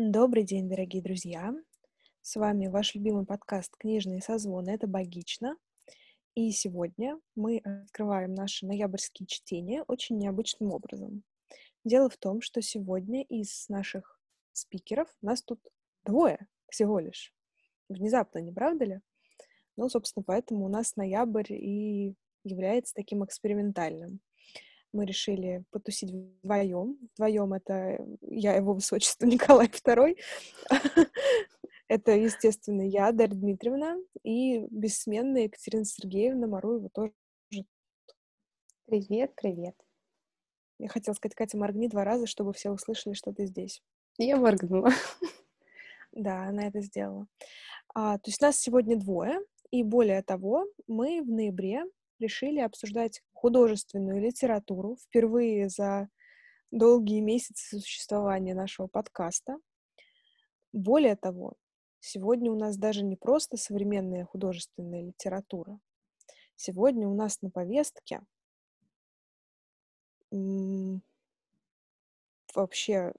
Добрый день, дорогие друзья! С вами ваш любимый подкаст «Книжные созвоны». Это «Богично». И сегодня мы открываем наши ноябрьские чтения очень необычным образом. Дело в том, что сегодня из наших спикеров нас тут двое всего лишь. Внезапно, не правда ли? Ну, собственно, поэтому у нас ноябрь и является таким экспериментальным мы решили потусить вдвоем. Вдвоем это я, его высочество Николай II. это, естественно, я, Дарья Дмитриевна, и бессменная Екатерина Сергеевна Маруева тоже. Привет, привет. Я хотела сказать, Катя, моргни два раза, чтобы все услышали, что ты здесь. Я моргнула. Да, она это сделала. А, то есть нас сегодня двое, и более того, мы в ноябре решили обсуждать художественную литературу впервые за долгие месяцы существования нашего подкаста. Более того, сегодня у нас даже не просто современная художественная литература. Сегодня у нас на повестке вообще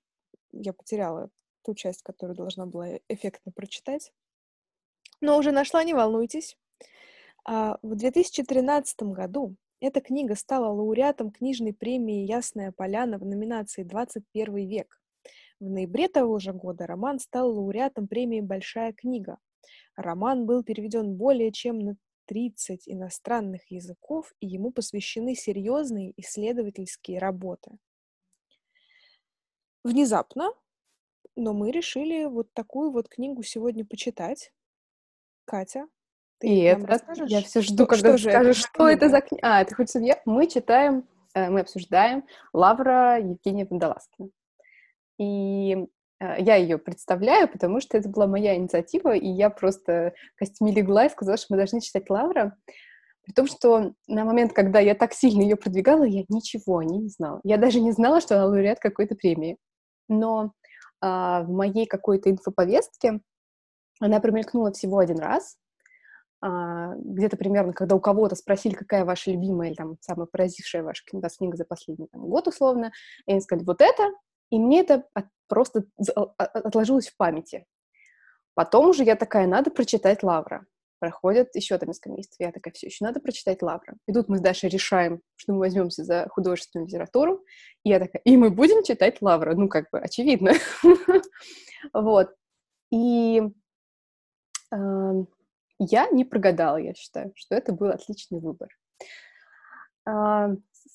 я потеряла ту часть, которую должна была эффектно прочитать. Но уже нашла, не волнуйтесь. А, в 2013 году эта книга стала лауреатом книжной премии «Ясная поляна» в номинации «21 век». В ноябре того же года роман стал лауреатом премии «Большая книга». Роман был переведен более чем на 30 иностранных языков, и ему посвящены серьезные исследовательские работы. Внезапно, но мы решили вот такую вот книгу сегодня почитать. Катя, ты и это расскажешь? Я все жду, что, когда что ты скажешь, что это за книга. А, ты хочешь, я? Мы читаем, э, мы обсуждаем Лавра Евгения Водолазкина. И э, я ее представляю, потому что это была моя инициатива, и я просто костями легла и сказала, что мы должны читать Лавра. При том, что на момент, когда я так сильно ее продвигала, я ничего о ней не знала. Я даже не знала, что она лауреат какой-то премии. Но а, в моей какой-то инфоповестке она промелькнула всего один раз, где-то примерно, когда у кого-то спросили, какая ваша любимая или там самая поразившая ваша книга, книга за последний там, год условно, и они сказали, вот это, и мне это просто отложилось в памяти. Потом уже я такая, надо прочитать Лавра. Проходит еще там несколько месяцев, я такая, все, еще надо прочитать Лавра. И тут мы с Дашей решаем, что мы возьмемся за художественную литературу, и я такая, и мы будем читать Лавра. Ну, как бы, очевидно. Вот. И я не прогадала, я считаю, что это был отличный выбор. А,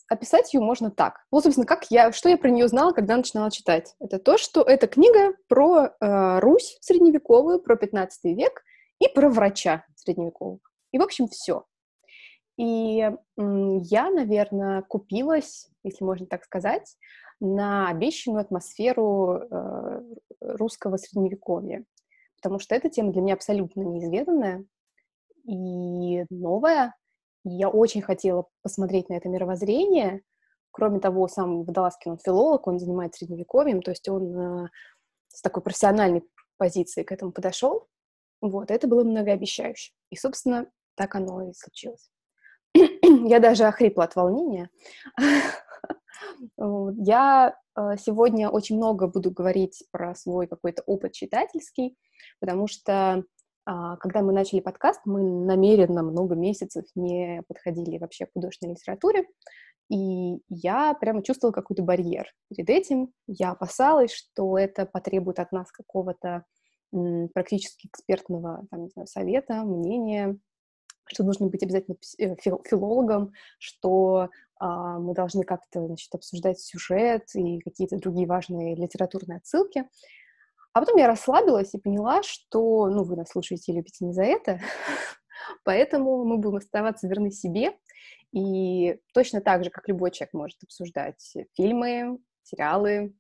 описать ее можно так. Вот, собственно, как я, что я про нее знала, когда начинала читать? Это то, что это книга про э, Русь средневековую, про 15 век и про врача средневекового. И, в общем, все. И м, я, наверное, купилась, если можно так сказать, на обещанную атмосферу э, русского средневековья. Потому что эта тема для меня абсолютно неизведанная и новое. я очень хотела посмотреть на это мировоззрение. Кроме того, сам Водолазкин, он филолог, он занимается средневековьем, то есть он э, с такой профессиональной позиции к этому подошел. Вот, это было многообещающе. И, собственно, так оно и случилось. я даже охрипла от волнения. Я э, сегодня очень много буду говорить про свой какой-то опыт читательский, потому что когда мы начали подкаст, мы намеренно много месяцев не подходили вообще к художественной литературе, и я прямо чувствовала какой-то барьер перед этим. Я опасалась, что это потребует от нас какого-то практически экспертного там, не знаю, совета, мнения, что нужно быть обязательно э, филологом, что а, мы должны как-то значит, обсуждать сюжет и какие-то другие важные литературные отсылки. А потом я расслабилась и поняла, что, ну, вы нас слушаете и любите не за это, поэтому мы будем оставаться верны себе, и точно так же, как любой человек может обсуждать фильмы, сериалы,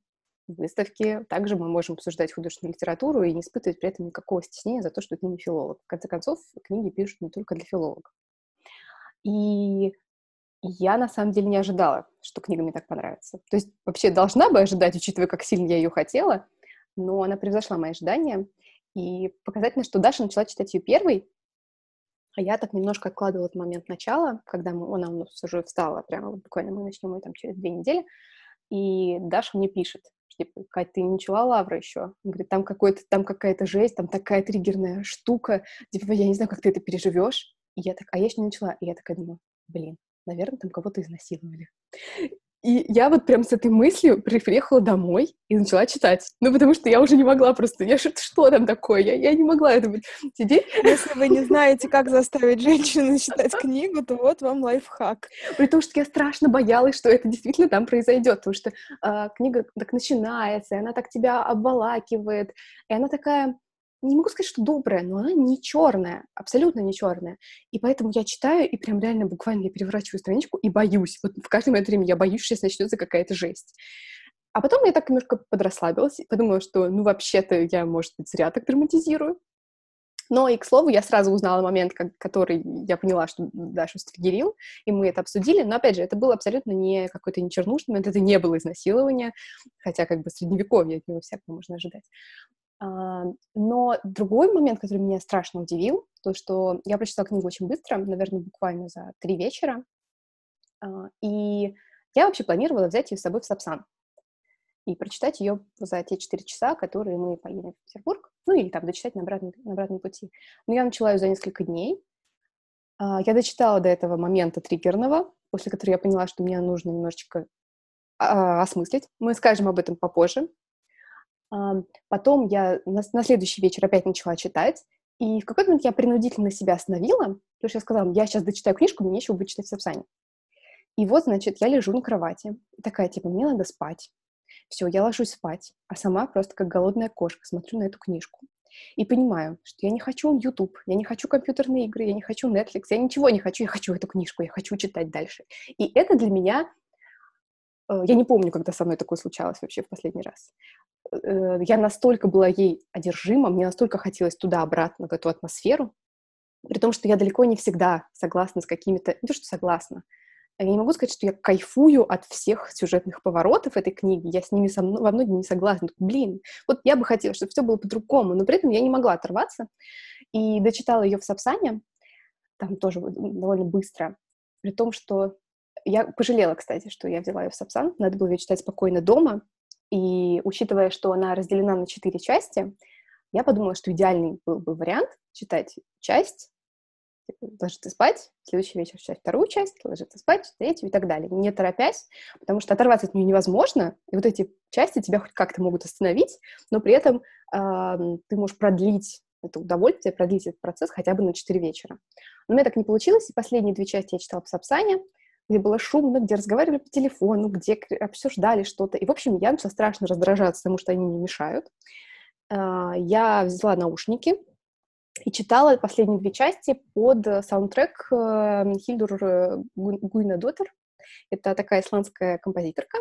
выставки, также мы можем обсуждать художественную литературу и не испытывать при этом никакого стеснения за то, что ты не филолог. В конце концов, книги пишут не только для филологов. И я на самом деле не ожидала, что книга мне так понравится. То есть вообще должна бы ожидать, учитывая, как сильно я ее хотела, но она превзошла мои ожидания. И показательно, что Даша начала читать ее первой, а я так немножко откладывала этот момент начала, когда мы, она у нас уже встала, прямо буквально мы начнем ее там через две недели, и Даша мне пишет, типа, Кать, ты не начала Лавра еще? Он говорит, там какой-то, там какая-то жесть, там такая триггерная штука, типа, я не знаю, как ты это переживешь. И я так, а я еще не начала. И я такая думаю, блин, наверное, там кого-то изнасиловали. И я вот прям с этой мыслью приехала домой и начала читать. Ну, потому что я уже не могла просто. Я что, что там такое? Я, я не могла это сидеть. Если вы не знаете, как заставить женщину читать книгу, то вот вам лайфхак. При том, что я страшно боялась, что это действительно там произойдет, потому что э, книга так начинается, и она так тебя обволакивает, и она такая не могу сказать, что добрая, но она не черная, абсолютно не черная. И поэтому я читаю, и прям реально буквально я переворачиваю страничку и боюсь. Вот в каждое момент времени я боюсь, что сейчас начнется какая-то жесть. А потом я так немножко подрасслабилась и подумала, что, ну, вообще-то я, может быть, зря так драматизирую. Но и, к слову, я сразу узнала момент, как, который я поняла, что Даша стригерил, и мы это обсудили. Но, опять же, это был абсолютно не какой-то не момент, это не было изнасилование, хотя как бы средневековье от него всякого можно ожидать. А, но другой момент, который меня страшно удивил, то, что я прочитала книгу очень быстро, наверное, буквально за три вечера, а, и я вообще планировала взять ее с собой в Сапсан и прочитать ее за те четыре часа, которые мы поедем в Петербург, ну или там дочитать на обратном, на обратном пути. Но я начала ее за несколько дней. А, я дочитала до этого момента триггерного, после которого я поняла, что мне нужно немножечко осмыслить. Мы скажем об этом попозже, Потом я на, следующий вечер опять начала читать, и в какой-то момент я принудительно себя остановила, потому что я сказала, я сейчас дочитаю книжку, мне нечего будет читать в Сапсане. И вот, значит, я лежу на кровати, такая, типа, мне надо спать. Все, я ложусь спать, а сама просто как голодная кошка смотрю на эту книжку. И понимаю, что я не хочу YouTube, я не хочу компьютерные игры, я не хочу Netflix, я ничего не хочу, я хочу эту книжку, я хочу читать дальше. И это для меня Э, я не помню, когда со мной такое случалось вообще в последний раз. Э, я настолько была ей одержима, мне настолько хотелось туда-обратно, в эту атмосферу, при том, что я далеко не всегда согласна с какими-то... Не то, что согласна. Я не могу сказать, что я кайфую от всех сюжетных поворотов этой книги. Я с ними со мной, во многим не согласна. Блин, вот я бы хотела, чтобы все было по-другому, но при этом я не могла оторваться. И дочитала ее в Сапсане, там тоже довольно быстро, при том, что я пожалела, кстати, что я взяла ее в Сапсан. Надо было ее читать спокойно дома. И учитывая, что она разделена на четыре части, я подумала, что идеальный был бы вариант читать часть, типа, ложиться спать, следующий вечер читать вторую часть, ложиться спать, третью и так далее, не торопясь, потому что оторваться от нее невозможно, и вот эти части тебя хоть как-то могут остановить, но при этом э, ты можешь продлить это удовольствие, продлить этот процесс хотя бы на 4 вечера. Но у меня так не получилось, и последние две части я читала в Сапсане, где было шумно, где разговаривали по телефону, где обсуждали что-то. И, в общем, я начала страшно раздражаться, потому что они не мешают. А, я взяла наушники и читала последние две части под саундтрек э, Хильдур э, Гуйна Дотер. Это такая исландская композиторка,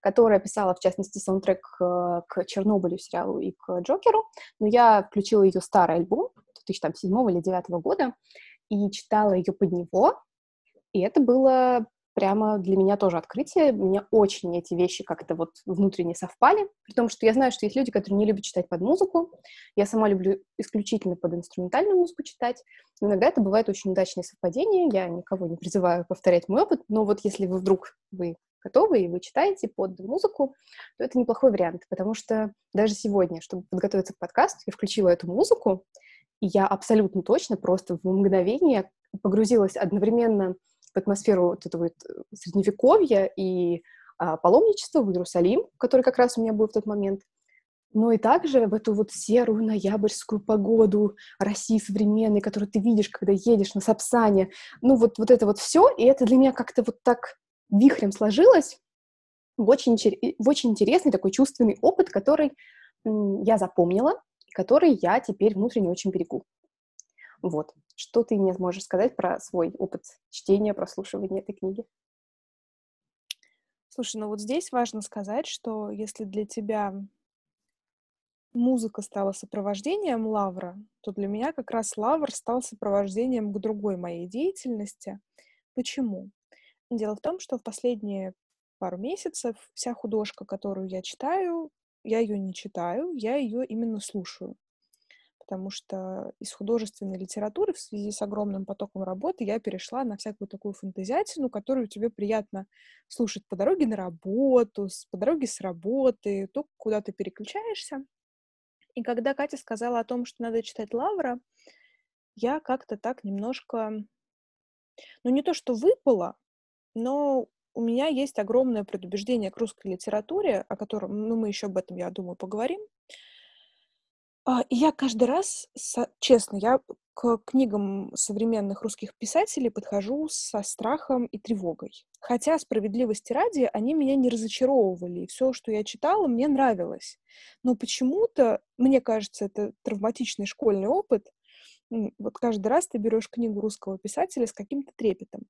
которая писала, в частности, саундтрек э, к Чернобылю сериалу и к Джокеру. Но я включила ее старый альбом 2007 или 2009 года и читала ее под него, и это было прямо для меня тоже открытие. Мне очень эти вещи как-то вот внутренне совпали, при том, что я знаю, что есть люди, которые не любят читать под музыку. Я сама люблю исключительно под инструментальную музыку читать. Но иногда это бывает очень удачные совпадения. Я никого не призываю повторять мой опыт, но вот если вы вдруг вы готовы и вы читаете под музыку, то это неплохой вариант, потому что даже сегодня, чтобы подготовиться к подкасту, я включила эту музыку, и я абсолютно точно просто в мгновение погрузилась одновременно в атмосферу вот этого э, средневековья и а, паломничества в Иерусалим, который как раз у меня был в тот момент, но и также в эту вот серую ноябрьскую погоду России современной, которую ты видишь, когда едешь на Сапсане. Ну, вот, вот это вот все, и это для меня как-то вот так вихрем сложилось в очень, в очень интересный такой чувственный опыт, который я запомнила, который я теперь внутренне очень берегу. Вот. Что ты мне сможешь сказать про свой опыт чтения, прослушивания этой книги? Слушай, ну вот здесь важно сказать, что если для тебя музыка стала сопровождением Лавра, то для меня как раз Лавр стал сопровождением к другой моей деятельности. Почему? Дело в том, что в последние пару месяцев вся художка, которую я читаю, я ее не читаю, я ее именно слушаю потому что из художественной литературы в связи с огромным потоком работы я перешла на всякую такую фантазиатину, которую тебе приятно слушать по дороге на работу, по дороге с работы, то, куда ты переключаешься. И когда Катя сказала о том, что надо читать Лавра, я как-то так немножко, ну не то что выпала, но у меня есть огромное предубеждение к русской литературе, о котором, ну мы еще об этом, я думаю, поговорим. А, я каждый раз, честно, я к книгам современных русских писателей подхожу со страхом и тревогой. Хотя, справедливости ради, они меня не разочаровывали, и все, что я читала, мне нравилось. Но почему-то, мне кажется, это травматичный школьный опыт, вот каждый раз ты берешь книгу русского писателя с каким-то трепетом.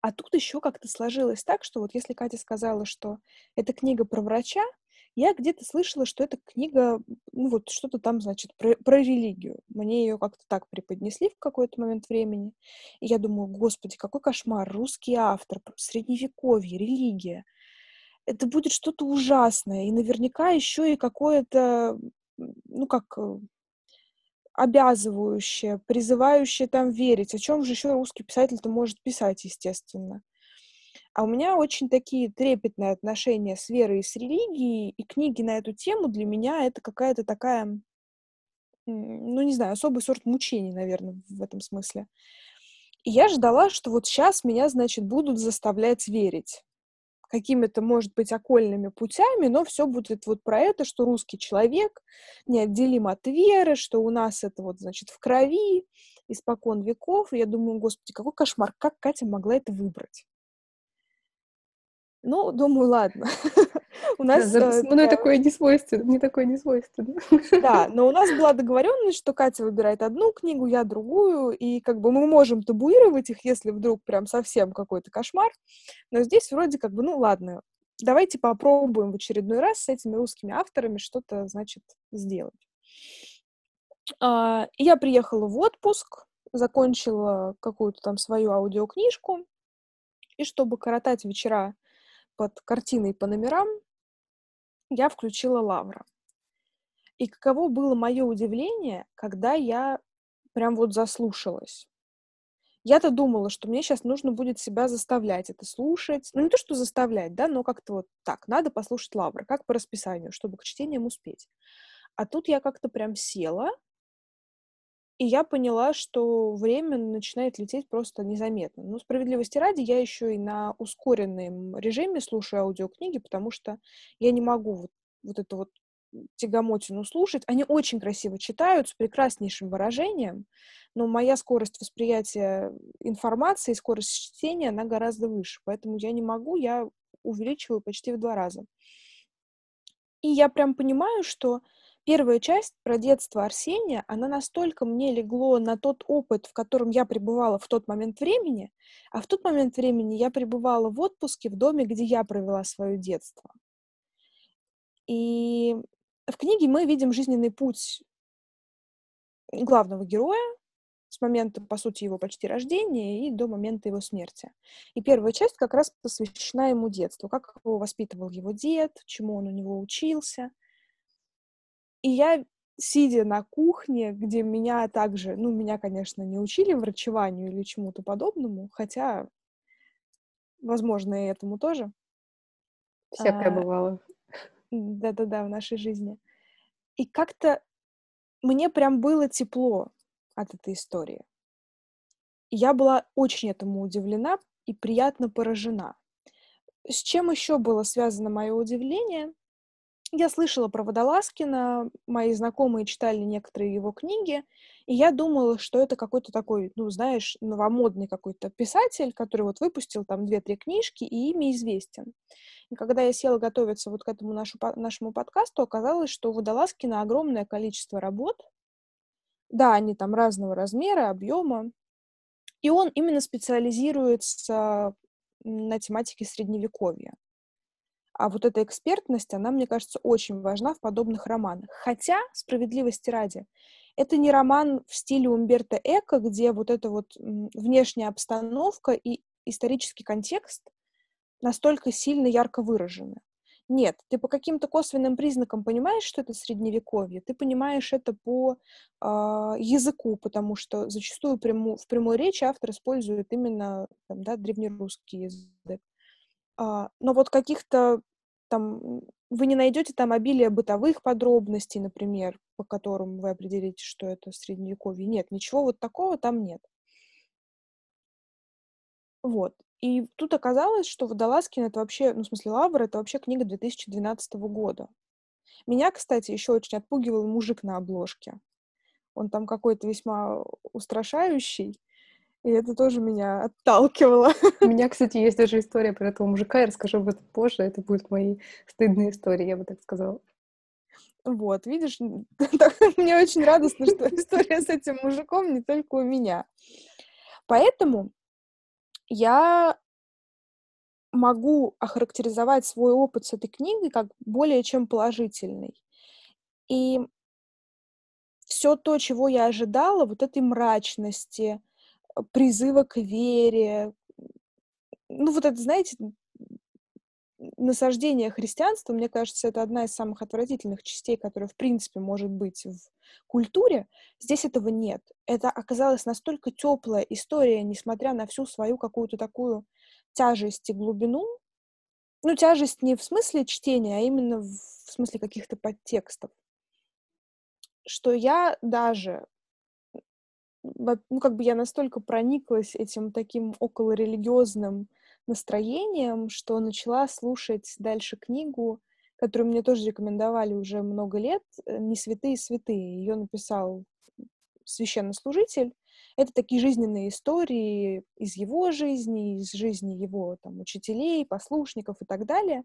А тут еще как-то сложилось так, что вот если Катя сказала, что это книга про врача, я где-то слышала, что эта книга, ну вот что-то там, значит, про, про религию. Мне ее как-то так преподнесли в какой-то момент времени. И я думаю, господи, какой кошмар, русский автор, средневековье, религия. Это будет что-то ужасное. И наверняка еще и какое-то, ну как, э, обязывающее, призывающее там верить. О чем же еще русский писатель-то может писать, естественно. А у меня очень такие трепетные отношения с верой и с религией, и книги на эту тему для меня это какая-то такая, ну, не знаю, особый сорт мучений, наверное, в этом смысле. И я ждала, что вот сейчас меня, значит, будут заставлять верить какими-то, может быть, окольными путями, но все будет вот про это, что русский человек неотделим от веры, что у нас это вот, значит, в крови, испокон веков. И я думаю, господи, какой кошмар, как Катя могла это выбрать? Ну, думаю, ладно. У нас... Да, за мной такое не свойственно, мне такое не свойственно. Да, но у нас была договоренность, что Катя выбирает одну книгу, я другую, и как бы мы можем табуировать их, если вдруг прям совсем какой-то кошмар, но здесь вроде как бы, ну, ладно, давайте попробуем в очередной раз с этими русскими авторами что-то, значит, сделать. А, я приехала в отпуск, закончила какую-то там свою аудиокнижку, и чтобы коротать вечера под картиной по номерам я включила Лавра. И каково было мое удивление, когда я прям вот заслушалась. Я-то думала, что мне сейчас нужно будет себя заставлять это слушать. Ну, не то, что заставлять, да, но как-то вот так, надо послушать Лавра, как по расписанию, чтобы к чтениям успеть. А тут я как-то прям села, и я поняла, что время начинает лететь просто незаметно. Ну, справедливости ради, я еще и на ускоренном режиме слушаю аудиокниги, потому что я не могу вот, вот эту вот тягомотину слушать. Они очень красиво читают, с прекраснейшим выражением, но моя скорость восприятия информации, скорость чтения, она гораздо выше. Поэтому я не могу, я увеличиваю почти в два раза. И я прям понимаю, что Первая часть про детство Арсения, она настолько мне легло на тот опыт, в котором я пребывала в тот момент времени, а в тот момент времени я пребывала в отпуске в доме, где я провела свое детство. И в книге мы видим жизненный путь главного героя с момента, по сути, его почти рождения и до момента его смерти. И первая часть как раз посвящена ему детству, как его воспитывал его дед, чему он у него учился — и я, сидя на кухне, где меня также, ну, меня, конечно, не учили врачеванию или чему-то подобному, хотя, возможно, и этому тоже. Всякое а, бывало. Да-да-да, в нашей жизни. И как-то мне прям было тепло от этой истории. Я была очень этому удивлена и приятно поражена. С чем еще было связано мое удивление? Я слышала про Водолазкина, мои знакомые читали некоторые его книги, и я думала, что это какой-то такой, ну, знаешь, новомодный какой-то писатель, который вот выпустил там две-три книжки, и имя известен. И когда я села готовиться вот к этому нашу, нашему подкасту, оказалось, что у Водолазкина огромное количество работ. Да, они там разного размера, объема. И он именно специализируется на тематике средневековья. А вот эта экспертность, она, мне кажется, очень важна в подобных романах. Хотя, справедливости ради, это не роман в стиле Умберто Эко, где вот эта вот внешняя обстановка и исторический контекст настолько сильно ярко выражены. Нет, ты по каким-то косвенным признакам понимаешь, что это средневековье, ты понимаешь это по э, языку, потому что зачастую пряму, в прямой речи автор использует именно там, да, древнерусский язык. А, но вот каких-то там вы не найдете там обилие бытовых подробностей, например, по которым вы определите, что это средневековье. Нет, ничего вот такого там нет. Вот. И тут оказалось, что «Водолазкин» — это вообще, ну, в смысле, «Лавр» — это вообще книга 2012 года. Меня, кстати, еще очень отпугивал мужик на обложке. Он там какой-то весьма устрашающий, и это тоже меня отталкивало. У меня, кстати, есть даже история про этого мужика, я расскажу об этом позже, это будет мои стыдные истории, я бы так сказала. Вот, видишь, мне очень радостно, что история с этим мужиком не только у меня. Поэтому я могу охарактеризовать свой опыт с этой книгой как более чем положительный. И все то, чего я ожидала, вот этой мрачности, призыва к вере, ну вот это, знаете, насаждение христианства, мне кажется, это одна из самых отвратительных частей, которая, в принципе, может быть в культуре. Здесь этого нет. Это оказалась настолько теплая история, несмотря на всю свою какую-то такую тяжесть и глубину. Ну, тяжесть не в смысле чтения, а именно в смысле каких-то подтекстов. Что я даже ну, как бы я настолько прониклась этим таким околорелигиозным настроением, что начала слушать дальше книгу, которую мне тоже рекомендовали уже много лет, э, «Не святые святые». Ее написал священнослужитель. Это такие жизненные истории из его жизни, из жизни его там, учителей, послушников и так далее.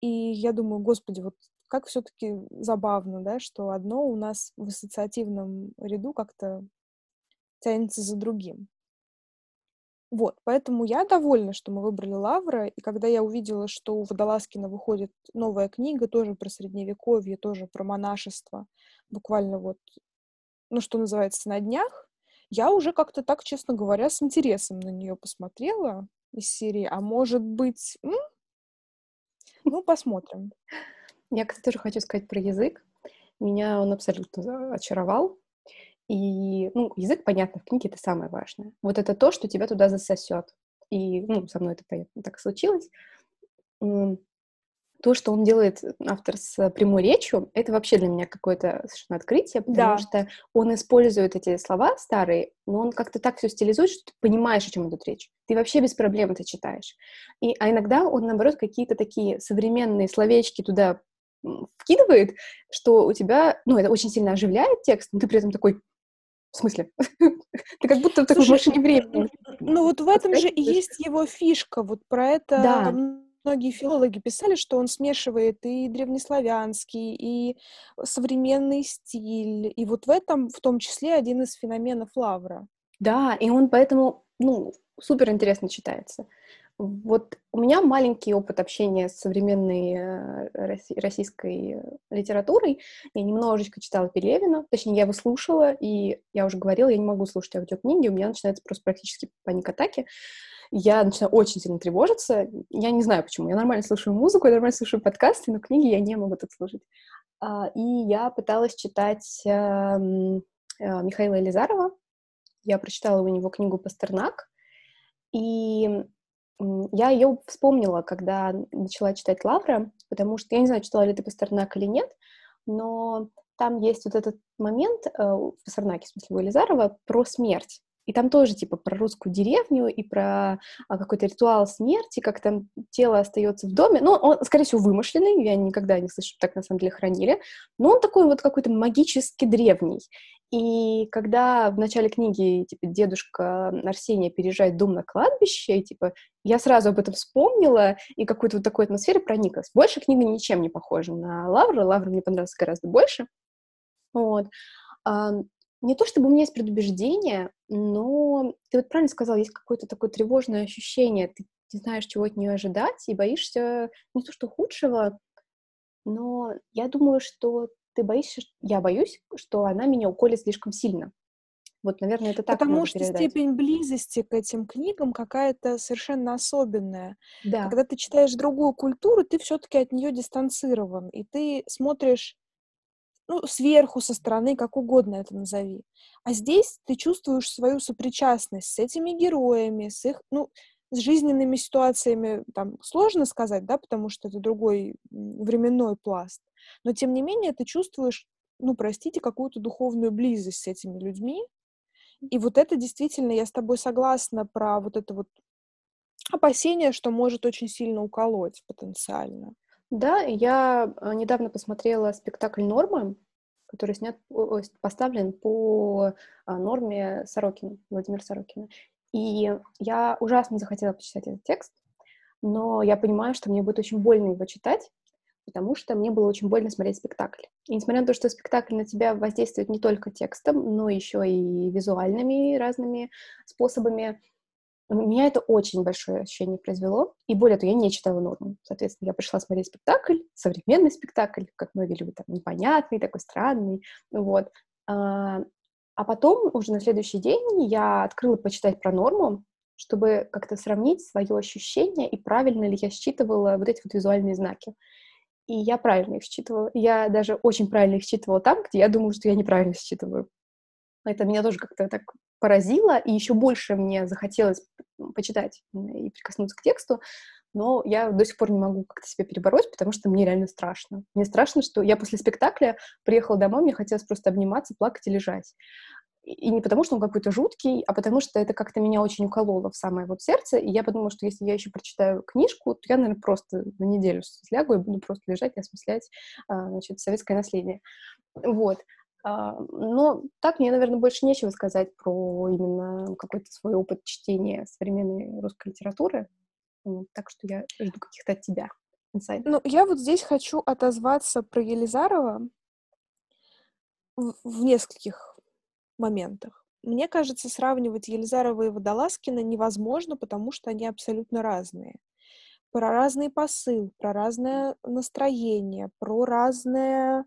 И я думаю, господи, вот как все-таки забавно, да, что одно у нас в ассоциативном ряду как-то тянется за другим. Вот, поэтому я довольна, что мы выбрали Лавра, и когда я увидела, что у Водолазкина выходит новая книга, тоже про Средневековье, тоже про монашество, буквально вот, ну, что называется, на днях, я уже как-то так, честно говоря, с интересом на нее посмотрела из серии, а может быть, м? ну, посмотрим. Я, кстати, тоже хочу сказать про язык. Меня он абсолютно очаровал. И, ну, язык, понятно, в книге это самое важное. Вот это то, что тебя туда засосет. И, ну, со мной это, понятно, так случилось. То, что он делает, автор, с прямой речью, это вообще для меня какое-то совершенно открытие, потому да. что он использует эти слова старые, но он как-то так все стилизует, что ты понимаешь, о чем идет речь. Ты вообще без проблем это читаешь. И, а иногда он, наоборот, какие-то такие современные словечки туда вкидывает, что у тебя, ну, это очень сильно оживляет текст, но ты при этом такой, в смысле? Ты как будто в такой машине времени. Ну вот в этом же и есть его фишка. Вот про это да. многие филологи писали, что он смешивает и древнеславянский, и современный стиль. И вот в этом в том числе один из феноменов Лавра. Да, и он поэтому, ну, супер интересно читается. Вот у меня маленький опыт общения с современной э, российской литературой. Я немножечко читала Пелевина, точнее, я его слушала, и я уже говорила, я не могу слушать аудиокниги, у меня начинается просто практически паник-атаки. Я начинаю очень сильно тревожиться. Я не знаю почему. Я нормально слушаю музыку, я нормально слушаю подкасты, но книги я не могу так слушать. А, и я пыталась читать эм, э, Михаила Елизарова. Я прочитала у него книгу «Пастернак», и я ее вспомнила, когда начала читать Лавра, потому что, я не знаю, читала ли ты Пастернак или нет, но там есть вот этот момент э, в Пастернаке, в смысле, у Елизарова, про смерть. И там тоже, типа, про русскую деревню и про а, какой-то ритуал смерти, как там тело остается в доме. Ну, он, скорее всего, вымышленный, я никогда не слышу, так на самом деле хранили. Но он такой вот какой-то магически древний. И когда в начале книги, типа, дедушка Арсения переезжает дом на кладбище, и, типа, я сразу об этом вспомнила и какой-то вот такой атмосфере прониклась. Больше книга ничем не похожа на Лавру. Лавра мне понравилась гораздо больше. Вот. Не то чтобы у меня есть предубеждение, но ты вот правильно сказал, есть какое-то такое тревожное ощущение, ты не знаешь, чего от нее ожидать, и боишься не то что худшего, но я думаю, что ты боишься, я боюсь, что она меня уколет слишком сильно. Вот, наверное, это так Потому что передать. степень близости к этим книгам какая-то совершенно особенная. Да. Когда ты читаешь другую культуру, ты все-таки от нее дистанцирован, и ты смотришь ну, сверху, со стороны, как угодно это назови. А здесь ты чувствуешь свою сопричастность с этими героями, с их, ну, с жизненными ситуациями, там, сложно сказать, да, потому что это другой временной пласт. Но, тем не менее, ты чувствуешь, ну, простите, какую-то духовную близость с этими людьми. И вот это действительно, я с тобой согласна про вот это вот опасение, что может очень сильно уколоть потенциально. Да, я э, недавно посмотрела спектакль «Норма», который снят, поставлен по а, норме Сорокина, Владимира Сорокина. И я ужасно захотела почитать этот текст, но я понимаю, что мне будет очень больно его читать, потому что мне было очень больно смотреть спектакль. И несмотря на то, что спектакль на тебя воздействует не только текстом, но еще и визуальными разными способами, меня это очень большое ощущение произвело. И более того, я не читала норму. Соответственно, я пришла смотреть спектакль, современный спектакль, как многие любят, там, непонятный, такой странный. Вот. А, а потом, уже на следующий день, я открыла почитать про норму, чтобы как-то сравнить свое ощущение и правильно ли я считывала вот эти вот визуальные знаки. И я правильно их считывала. Я даже очень правильно их считывала там, где я думала, что я неправильно считываю. Это меня тоже как-то так поразило, и еще больше мне захотелось почитать и прикоснуться к тексту, но я до сих пор не могу как-то себя перебороть, потому что мне реально страшно. Мне страшно, что я после спектакля приехала домой, мне хотелось просто обниматься, плакать и лежать. И не потому, что он какой-то жуткий, а потому что это как-то меня очень укололо в самое вот сердце. И я подумала, что если я еще прочитаю книжку, то я, наверное, просто на неделю слягу и буду просто лежать и осмыслять, а, значит, советское наследие. Вот. А, но так мне, наверное, больше нечего сказать про именно какой-то свой опыт чтения современной русской литературы. Так что я жду каких-то от тебя инсайдов. Ну, я вот здесь хочу отозваться про Елизарова в, в нескольких моментах. Мне кажется, сравнивать Елизарова и Водолазкина невозможно, потому что они абсолютно разные. Про разный посыл, про разное настроение, про разное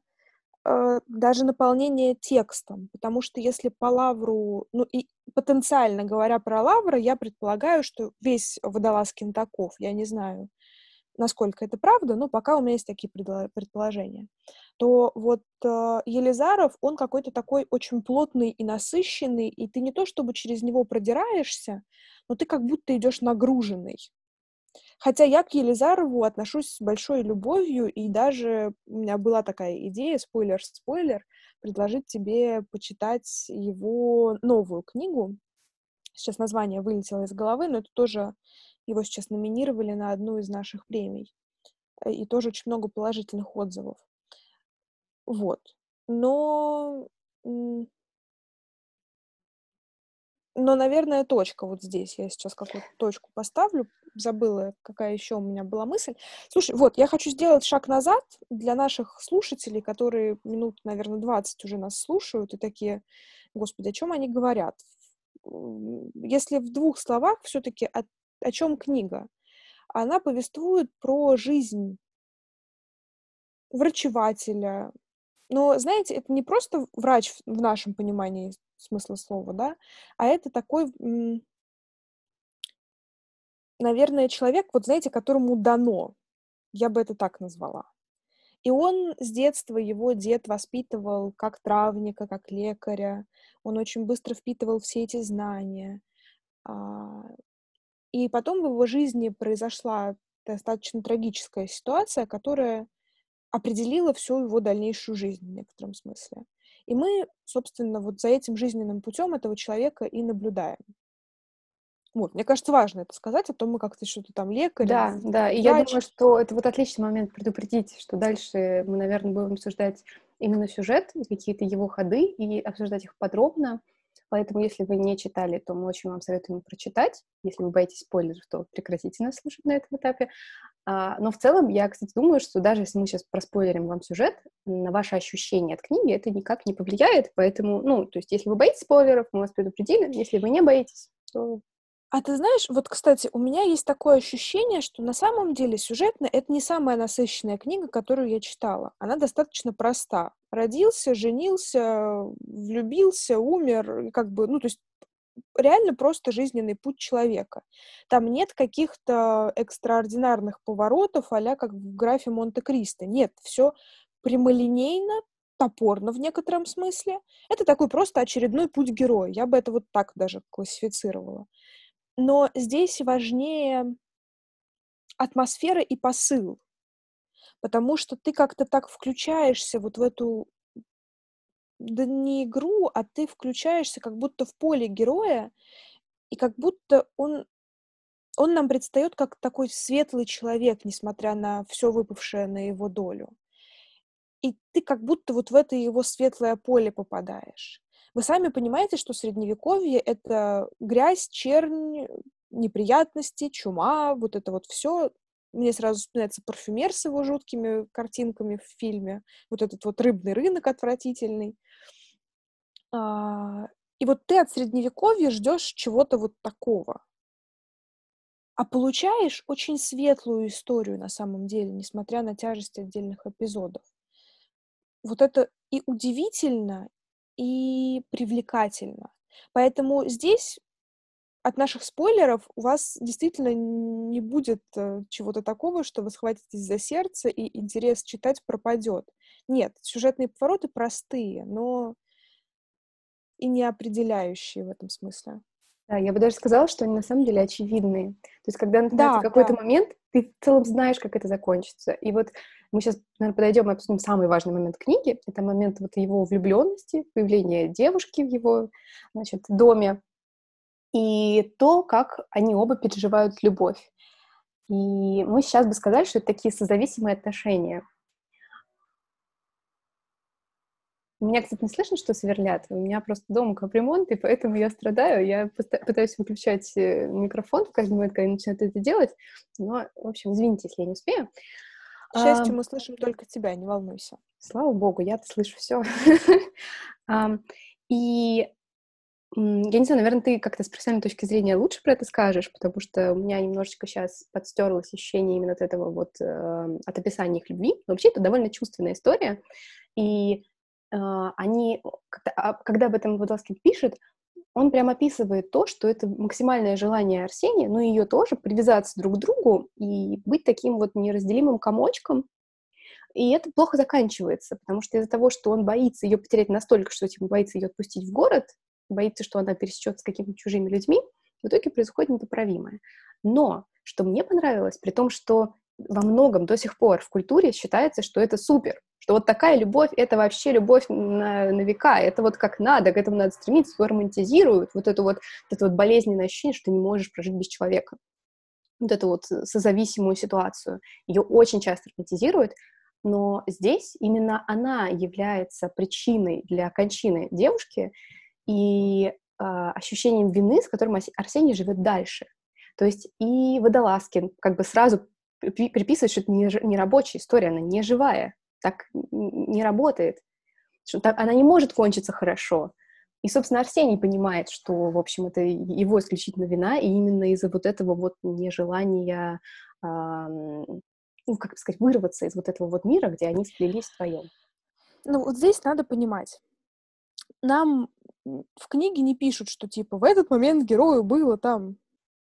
даже наполнение текстом. Потому что если по Лавру, ну и потенциально говоря про Лавра, я предполагаю, что весь Водолазкин таков. Я не знаю, насколько это правда, но пока у меня есть такие предположения, то вот э, Елизаров, он какой-то такой очень плотный и насыщенный, и ты не то чтобы через него продираешься, но ты как будто идешь нагруженный. Хотя я к Елизарову отношусь с большой любовью, и даже у меня была такая идея, спойлер-спойлер, предложить тебе почитать его новую книгу. Сейчас название вылетело из головы, но это тоже его сейчас номинировали на одну из наших премий. Э, и тоже очень много положительных отзывов. Вот. Но... Но, наверное, точка вот здесь. Я сейчас какую-то точку поставлю. Забыла, какая еще у меня была мысль. Слушай, вот, я хочу сделать шаг назад для наших слушателей, которые минут, наверное, 20 уже нас слушают и такие, господи, о чем они говорят? Если в двух словах все-таки о о чем книга? Она повествует про жизнь врачевателя. Но, знаете, это не просто врач в нашем понимании смысла слова, да, а это такой, наверное, человек, вот знаете, которому дано. Я бы это так назвала. И он с детства, его дед воспитывал как травника, как лекаря. Он очень быстро впитывал все эти знания. А, и потом в его жизни произошла достаточно трагическая ситуация, которая определила всю его дальнейшую жизнь в некотором смысле. И мы, собственно, вот за этим жизненным путем этого человека и наблюдаем. Вот, мне кажется, важно это сказать, а то мы как-то что-то там лекарь. Да, да, и я думаю, что это вот отличный момент предупредить, что дальше мы, наверное, будем обсуждать именно сюжет и какие-то его ходы и обсуждать их подробно. Поэтому, если вы не читали, то мы очень вам советуем прочитать. Если вы боитесь спойлеров, то прекратите нас слушать на этом этапе. А, но в целом, я, кстати, думаю, что даже если мы сейчас проспойлерим вам сюжет, на ваше ощущение от книги это никак не повлияет. Поэтому, ну, то есть, если вы боитесь спойлеров, мы вас предупредили. Если вы не боитесь, то А ты знаешь, вот, кстати, у меня есть такое ощущение, что на самом деле сюжетно это не самая насыщенная книга, которую я читала. Она достаточно проста. Родился, женился, влюбился, умер, как бы, ну, то есть реально просто жизненный путь человека. Там нет каких-то экстраординарных поворотов, а как в графе Монте-Кристо. Нет, все прямолинейно, топорно в некотором смысле. Это такой просто очередной путь героя. Я бы это вот так даже классифицировала. Но здесь важнее атмосфера и посыл, потому что ты как-то так включаешься вот в эту да не игру, а ты включаешься как будто в поле героя, и как будто он он нам предстает как такой светлый человек, несмотря на все выпавшее на его долю. И ты как будто вот в это его светлое поле попадаешь. Вы сами понимаете, что средневековье — это грязь, чернь, неприятности, чума, вот это вот все. Мне сразу вспоминается парфюмер с его жуткими картинками в фильме, вот этот вот рыбный рынок отвратительный. А, и вот ты от средневековья ждешь чего-то вот такого. А получаешь очень светлую историю на самом деле, несмотря на тяжесть отдельных эпизодов. Вот это и удивительно, и привлекательно. Поэтому здесь от наших спойлеров у вас действительно не будет э, чего-то такого, что вы схватитесь за сердце и интерес читать пропадет. Нет, сюжетные повороты простые, но и не определяющие в этом смысле. Да, я бы даже сказала, что они на самом деле очевидные. То есть, когда начинается да, какой-то да. момент, ты в целом знаешь, как это закончится. И вот мы сейчас, наверное, подойдем и обсудим самый важный момент книги. Это момент вот его влюбленности, появления девушки в его, значит, доме. И то, как они оба переживают любовь. И мы сейчас бы сказали, что это такие созависимые отношения. У меня, кстати, не слышно, что сверлят. У меня просто дома капремонт, и поэтому я страдаю. Я пытаюсь выключать э, микрофон в каждый момент, когда я начинаю это делать. Но, в общем, извините, если я не успею. К счастью, а, мы слышим только тебя, не волнуйся. Слава богу, я-то слышу все. И я не знаю, наверное, ты как-то с профессиональной точки зрения лучше про это скажешь, потому что у меня немножечко сейчас подстерлось ощущение именно от этого вот, э, от описания их любви. Но вообще это довольно чувственная история, и они, когда, а, когда об этом Водолазкин пишет, он прям описывает то, что это максимальное желание Арсения, но ее тоже, привязаться друг к другу и быть таким вот неразделимым комочком, и это плохо заканчивается, потому что из-за того, что он боится ее потерять настолько, что типа, боится ее отпустить в город, боится, что она пересечется с какими-то чужими людьми, в итоге происходит непоправимое. Но, что мне понравилось, при том, что во многом до сих пор в культуре считается, что это супер, что вот такая любовь — это вообще любовь на, на века, это вот как надо, к этому надо стремиться, его романтизируют, вот это вот, это вот болезненное ощущение, что ты не можешь прожить без человека. Вот эту вот созависимую ситуацию. Ее очень часто романтизируют, но здесь именно она является причиной для кончины девушки, и э, ощущением вины, с которым Арсений живет дальше. То есть и Водолазкин как бы сразу приписывает, что это не, не рабочая история, она не живая, так не работает, что так, она не может кончиться хорошо. И, собственно, Арсений понимает, что, в общем, это его исключительно вина, и именно из-за вот этого вот нежелания, э, ну, как сказать, вырваться из вот этого вот мира, где они сплелись вдвоем. Ну, вот здесь надо понимать. Нам в книге не пишут, что типа в этот момент герою было там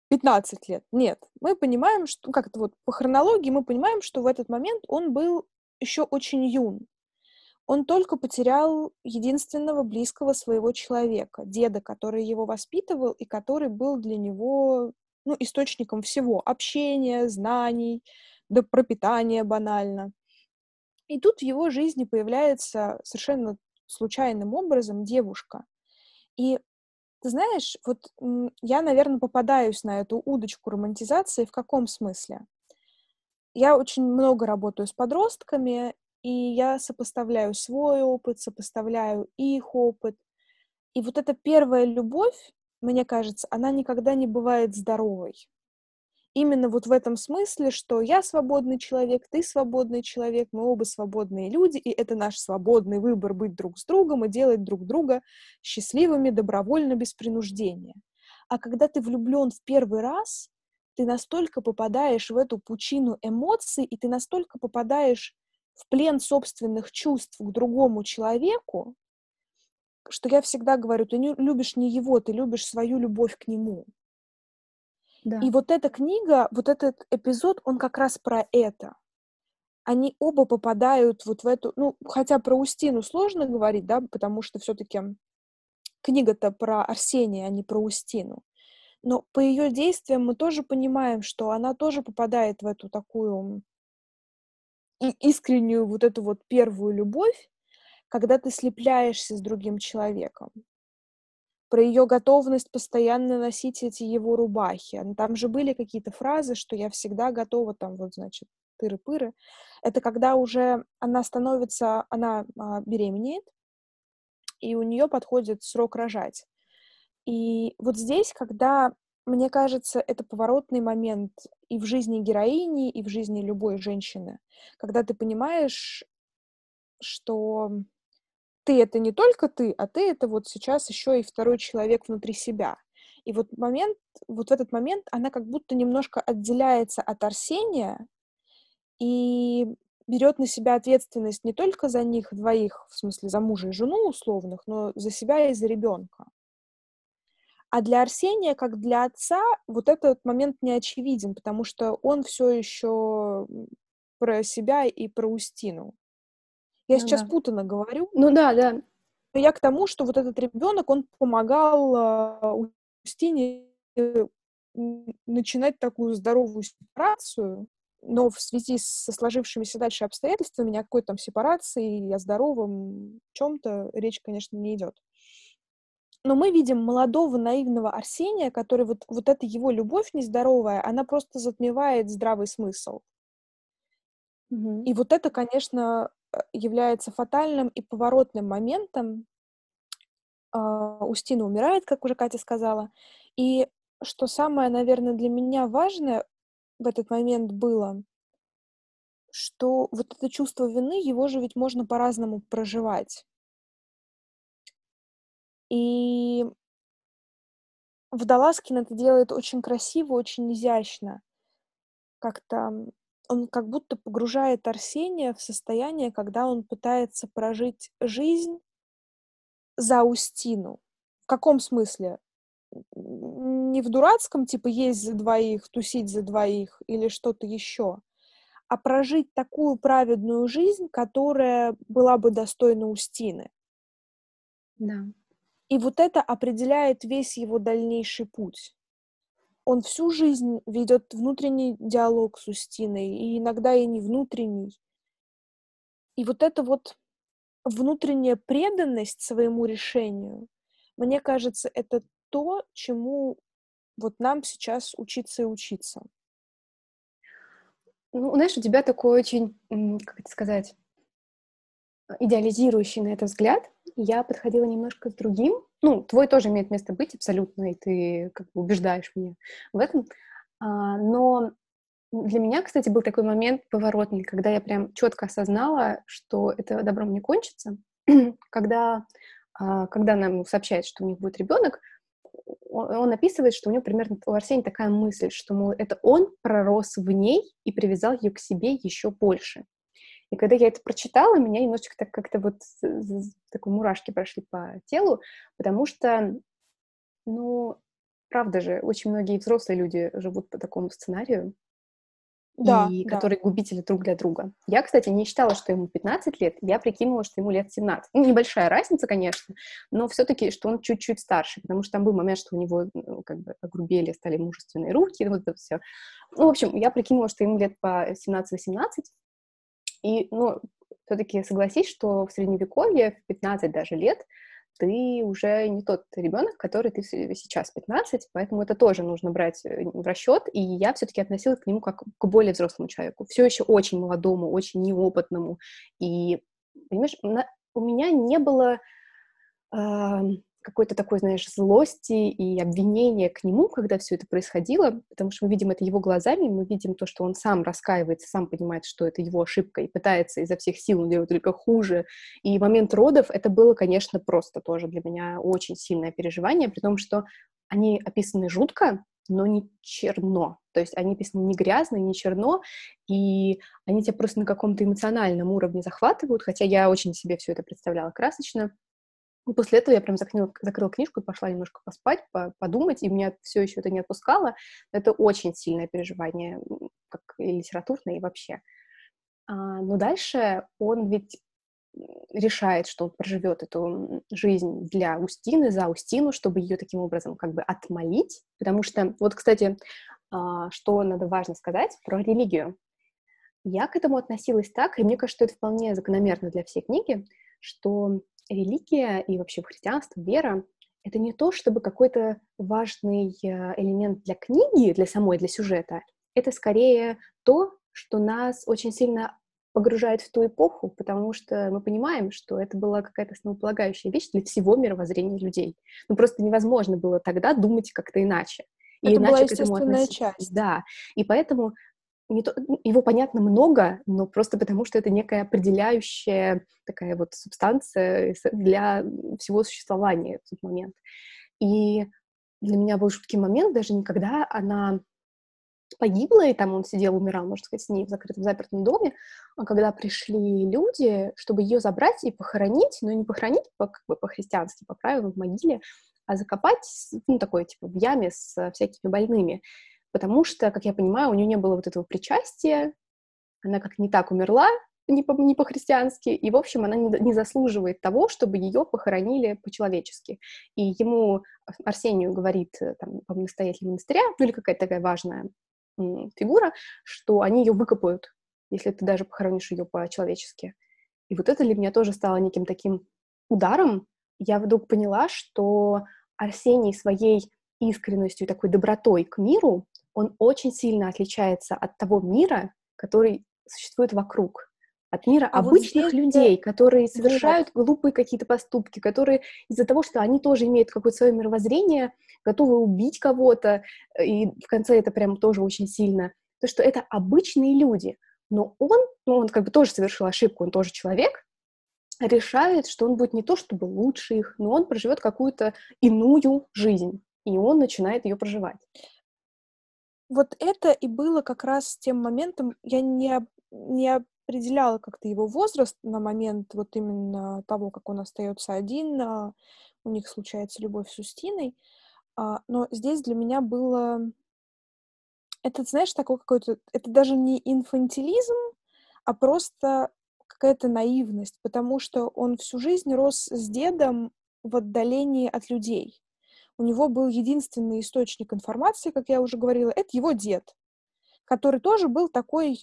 15 лет. Нет, мы понимаем, что как это вот по хронологии мы понимаем, что в этот момент он был еще очень юн. Он только потерял единственного близкого своего человека, деда, который его воспитывал и который был для него ну, источником всего общения, знаний, до пропитания банально. И тут в его жизни появляется совершенно случайным образом девушка, и ты знаешь, вот я, наверное, попадаюсь на эту удочку романтизации в каком смысле? Я очень много работаю с подростками, и я сопоставляю свой опыт, сопоставляю их опыт. И вот эта первая любовь, мне кажется, она никогда не бывает здоровой именно вот в этом смысле, что я свободный человек, ты свободный человек, мы оба свободные люди, и это наш свободный выбор быть друг с другом и делать друг друга счастливыми добровольно, без принуждения. А когда ты влюблен в первый раз, ты настолько попадаешь в эту пучину эмоций, и ты настолько попадаешь в плен собственных чувств к другому человеку, что я всегда говорю, ты не любишь не его, ты любишь свою любовь к нему. Да. И вот эта книга, вот этот эпизод, он как раз про это. Они оба попадают вот в эту, ну, хотя про Устину сложно говорить, да, потому что все-таки книга-то про Арсения, а не про Устину. Но по ее действиям мы тоже понимаем, что она тоже попадает в эту такую искреннюю вот эту вот первую любовь, когда ты слепляешься с другим человеком. Про ее готовность постоянно носить эти его рубахи. Там же были какие-то фразы, что я всегда готова, там вот, значит, тыры-пыры. Это когда уже она становится, она а, беременеет, и у нее подходит срок рожать. И вот здесь, когда, мне кажется, это поворотный момент и в жизни героини, и в жизни любой женщины, когда ты понимаешь, что ты это не только ты, а ты это вот сейчас еще и второй человек внутри себя. И вот момент, вот в этот момент она как будто немножко отделяется от Арсения и берет на себя ответственность не только за них двоих, в смысле за мужа и жену условных, но за себя и за ребенка. А для Арсения, как для отца, вот этот момент не очевиден, потому что он все еще про себя и про Устину. Я ну, сейчас да. путано говорю. Ну да, да. Я к тому, что вот этот ребенок, он помогал э, Устине э, начинать такую здоровую сепарацию, но в связи со сложившимися дальше обстоятельствами ни о какой там сепарации и о здоровом чем-то речь, конечно, не идет. Но мы видим молодого наивного Арсения, который вот, вот эта его любовь нездоровая, она просто затмевает здравый смысл. Mm-hmm. И вот это, конечно, э, является фатальным и поворотным моментом. Uh, Устина умирает, как уже Катя сказала. И что самое, наверное, для меня важное в этот момент было, что вот это чувство вины, его же ведь можно по-разному проживать. И Водолазкин это делает очень красиво, очень изящно. Как-то он как будто погружает Арсения в состояние, когда он пытается прожить жизнь за Устину. В каком смысле? не в дурацком, типа, есть за двоих, тусить за двоих или что-то еще, а прожить такую праведную жизнь, которая была бы достойна Устины. Да. И вот это определяет весь его дальнейший путь. Он всю жизнь ведет внутренний диалог с Устиной, и иногда и не внутренний. И вот эта вот внутренняя преданность своему решению, мне кажется, это то, чему вот нам сейчас учиться и учиться. Ну, знаешь, у тебя такой очень, как это сказать, идеализирующий на это взгляд. Я подходила немножко с другим. Ну, твой тоже имеет место быть абсолютно, и ты как бы убеждаешь меня в этом. А, но для меня, кстати, был такой момент поворотный, когда я прям четко осознала, что это добром не кончится. когда, а, когда нам сообщают, что у них будет ребенок, он описывает, что у него примерно у Арсения такая мысль, что, мол, это он пророс в ней и привязал ее к себе еще больше. И когда я это прочитала, меня немножечко так как-то вот такой мурашки прошли по телу, потому что, ну, правда же, очень многие взрослые люди живут по такому сценарию, да, и да. которые губители друг для друга. Я, кстати, не считала, что ему 15 лет, я прикинула, что ему лет 17. Ну, небольшая разница, конечно, но все-таки, что он чуть-чуть старше, потому что там был момент, что у него ну, как бы огрубели, стали мужественные руки, вот это все. Ну, в общем, я прикинула, что ему лет по 17-18, и, ну, все-таки согласись, что в средневековье, в 15 даже лет, ты уже не тот ребенок, который ты сейчас 15, поэтому это тоже нужно брать э, в расчет, и я все-таки относилась к нему как к более взрослому человеку, все еще очень молодому, очень неопытному, и, понимаешь, у меня не было какой-то такой, знаешь, злости и обвинения к нему, когда все это происходило, потому что мы видим это его глазами, мы видим то, что он сам раскаивается, сам понимает, что это его ошибка, и пытается изо всех сил, делает только хуже. И момент родов, это было, конечно, просто тоже для меня очень сильное переживание, при том, что они описаны жутко, но не черно. То есть они описаны не грязно, не черно, и они тебя просто на каком-то эмоциональном уровне захватывают, хотя я очень себе все это представляла красочно. И после этого я прям закрыла, закрыла книжку и пошла немножко поспать, по, подумать, и меня все еще это не отпускало. Это очень сильное переживание, как и литературное, и вообще. А, но дальше он ведь решает, что он проживет эту жизнь для Устины, за Устину, чтобы ее таким образом как бы отмолить. Потому что, вот, кстати, а, что надо важно сказать про религию. Я к этому относилась так, и мне кажется, что это вполне закономерно для всей книги, что религия и вообще христианство, вера — это не то, чтобы какой-то важный э, элемент для книги, для самой, для сюжета. Это скорее то, что нас очень сильно погружает в ту эпоху, потому что мы понимаем, что это была какая-то основополагающая вещь для всего мировоззрения людей. Ну, просто невозможно было тогда думать как-то иначе. И это иначе была естественная часть. Да, и поэтому не то, его понятно много, но просто потому, что это некая определяющая такая вот субстанция для всего существования в тот момент. И для меня был жуткий момент, даже никогда она погибла, и там он сидел, умирал, можно сказать, с ней в закрытом, запертом доме, а когда пришли люди, чтобы ее забрать и похоронить, но не похоронить по, как бы по-христиански, по правилам, в могиле, а закопать, ну, такой, типа, в яме с всякими больными. Потому что, как я понимаю, у нее не было вот этого причастия, она как не так умерла, не, по, не по-христиански, и, в общем, она не, не заслуживает того, чтобы ее похоронили по-человечески. И ему, Арсению, говорит, э, там, по настоятель монастыря, ну или какая-то такая важная фигура, что они ее выкопают, если ты даже похоронишь ее по-человечески. И вот это для меня тоже стало неким таким ударом. Я вдруг поняла, что Арсений своей искренностью такой добротой к миру, он очень сильно отличается от того мира, который существует вокруг. От мира а обычных вот людей, которые совершают вот. глупые какие-то поступки, которые из-за того, что они тоже имеют какое-то свое мировоззрение, готовы убить кого-то, э, и в конце это прям тоже очень сильно, то, что это обычные люди, но он, ну, он как бы тоже совершил ошибку, он тоже человек, решает, что он будет не то чтобы лучше их, но он проживет какую-то иную жизнь, и он начинает ее проживать. Вот это и было как раз тем моментом, я не, не определяла как-то его возраст на момент вот именно того, как он остается один, а, у них случается любовь с Устиной. А, но здесь для меня было... Это, знаешь, такой какой-то... Это даже не инфантилизм, а просто какая-то наивность, потому что он всю жизнь рос с дедом в отдалении от людей. У него был единственный источник информации, как я уже говорила, это его дед, который тоже был такой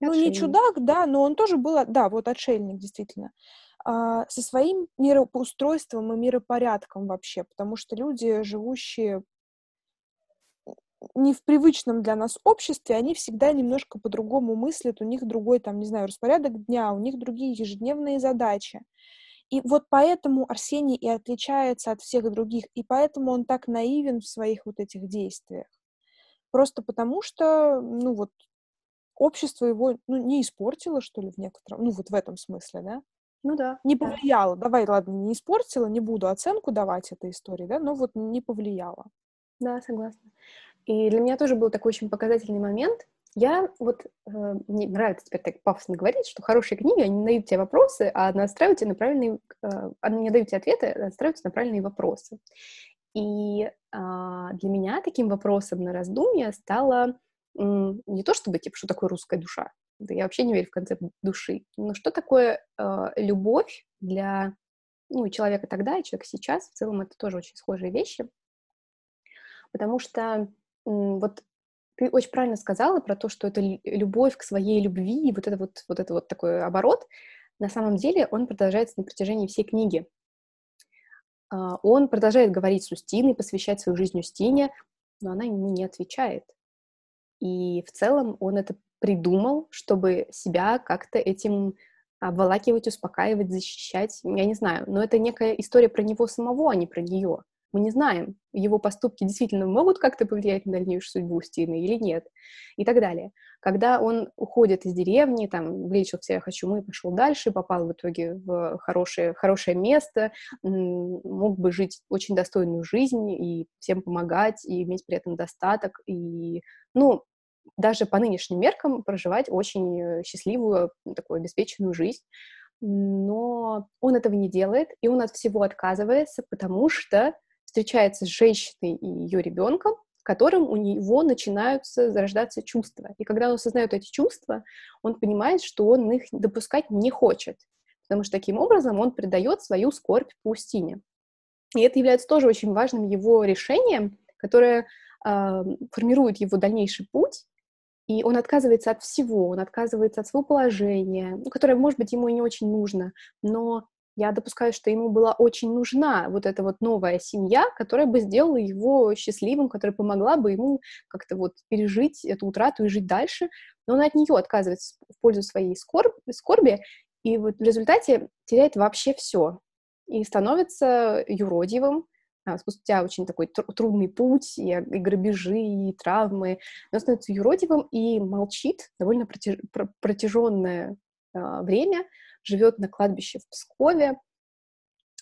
ну, не чудак, да, но он тоже был, да, вот отшельник, действительно, а, со своим мироустройством и миропорядком вообще, потому что люди, живущие не в привычном для нас обществе, они всегда немножко по-другому мыслят, у них другой, там, не знаю, распорядок дня, у них другие ежедневные задачи. И вот поэтому Арсений и отличается от всех других, и поэтому он так наивен в своих вот этих действиях. Просто потому что, ну вот, общество его ну, не испортило, что ли, в некотором, ну, вот в этом смысле, да? Ну да. Не повлияло. Да. Давай, ладно, не испортила, не буду оценку давать этой истории, да, но вот не повлияло. Да, согласна. И для меня тоже был такой очень показательный момент. Я вот, э, мне нравится теперь так пафосно говорить, что хорошие книги, они дают тебе вопросы, а настраивают тебя на правильные, э, они не дают тебе ответы, а настраиваются на правильные вопросы. И э, для меня таким вопросом на раздумье стало не то чтобы, типа, что такое русская душа, да я вообще не верю в концепт души, но что такое э, любовь для ну, человека тогда и человека сейчас, в целом это тоже очень схожие вещи, потому что э, вот ты очень правильно сказала про то, что это любовь к своей любви, и вот это вот, вот это вот такой оборот, на самом деле он продолжается на протяжении всей книги. Uh, он продолжает говорить с Устиной, посвящать свою жизнь Устине, но она ему не отвечает. И в целом он это придумал, чтобы себя как-то этим обволакивать, успокаивать, защищать. Я не знаю, но это некая история про него самого, а не про нее. Мы не знаем, его поступки действительно могут как-то повлиять на дальнейшую судьбу Устины или нет, и так далее. Когда он уходит из деревни, там, вылечил всех от чумы, пошел дальше, попал в итоге в хорошее, хорошее место, мог бы жить очень достойную жизнь и всем помогать, и иметь при этом достаток, и, ну, даже по нынешним меркам проживать очень счастливую, такую обеспеченную жизнь но он этого не делает, и он от всего отказывается, потому что встречается с женщиной и ее ребенком, в котором у него начинают зарождаться чувства. И когда он осознает эти чувства, он понимает, что он их допускать не хочет, потому что таким образом он придает свою скорбь Паустине. И это является тоже очень важным его решением, которое э, формирует его дальнейший путь, и он отказывается от всего, он отказывается от своего положения, ну, которое, может быть, ему и не очень нужно, но я допускаю, что ему была очень нужна вот эта вот новая семья, которая бы сделала его счастливым, которая помогла бы ему как-то вот пережить эту утрату и жить дальше, но он от нее отказывается в пользу своей скорб, скорби, и вот в результате теряет вообще все и становится юродивым, а, спустя очень такой трудный путь, и, и грабежи, и травмы, он становится юродивым и молчит довольно протяж... протяженное э, время, живет на кладбище в Пскове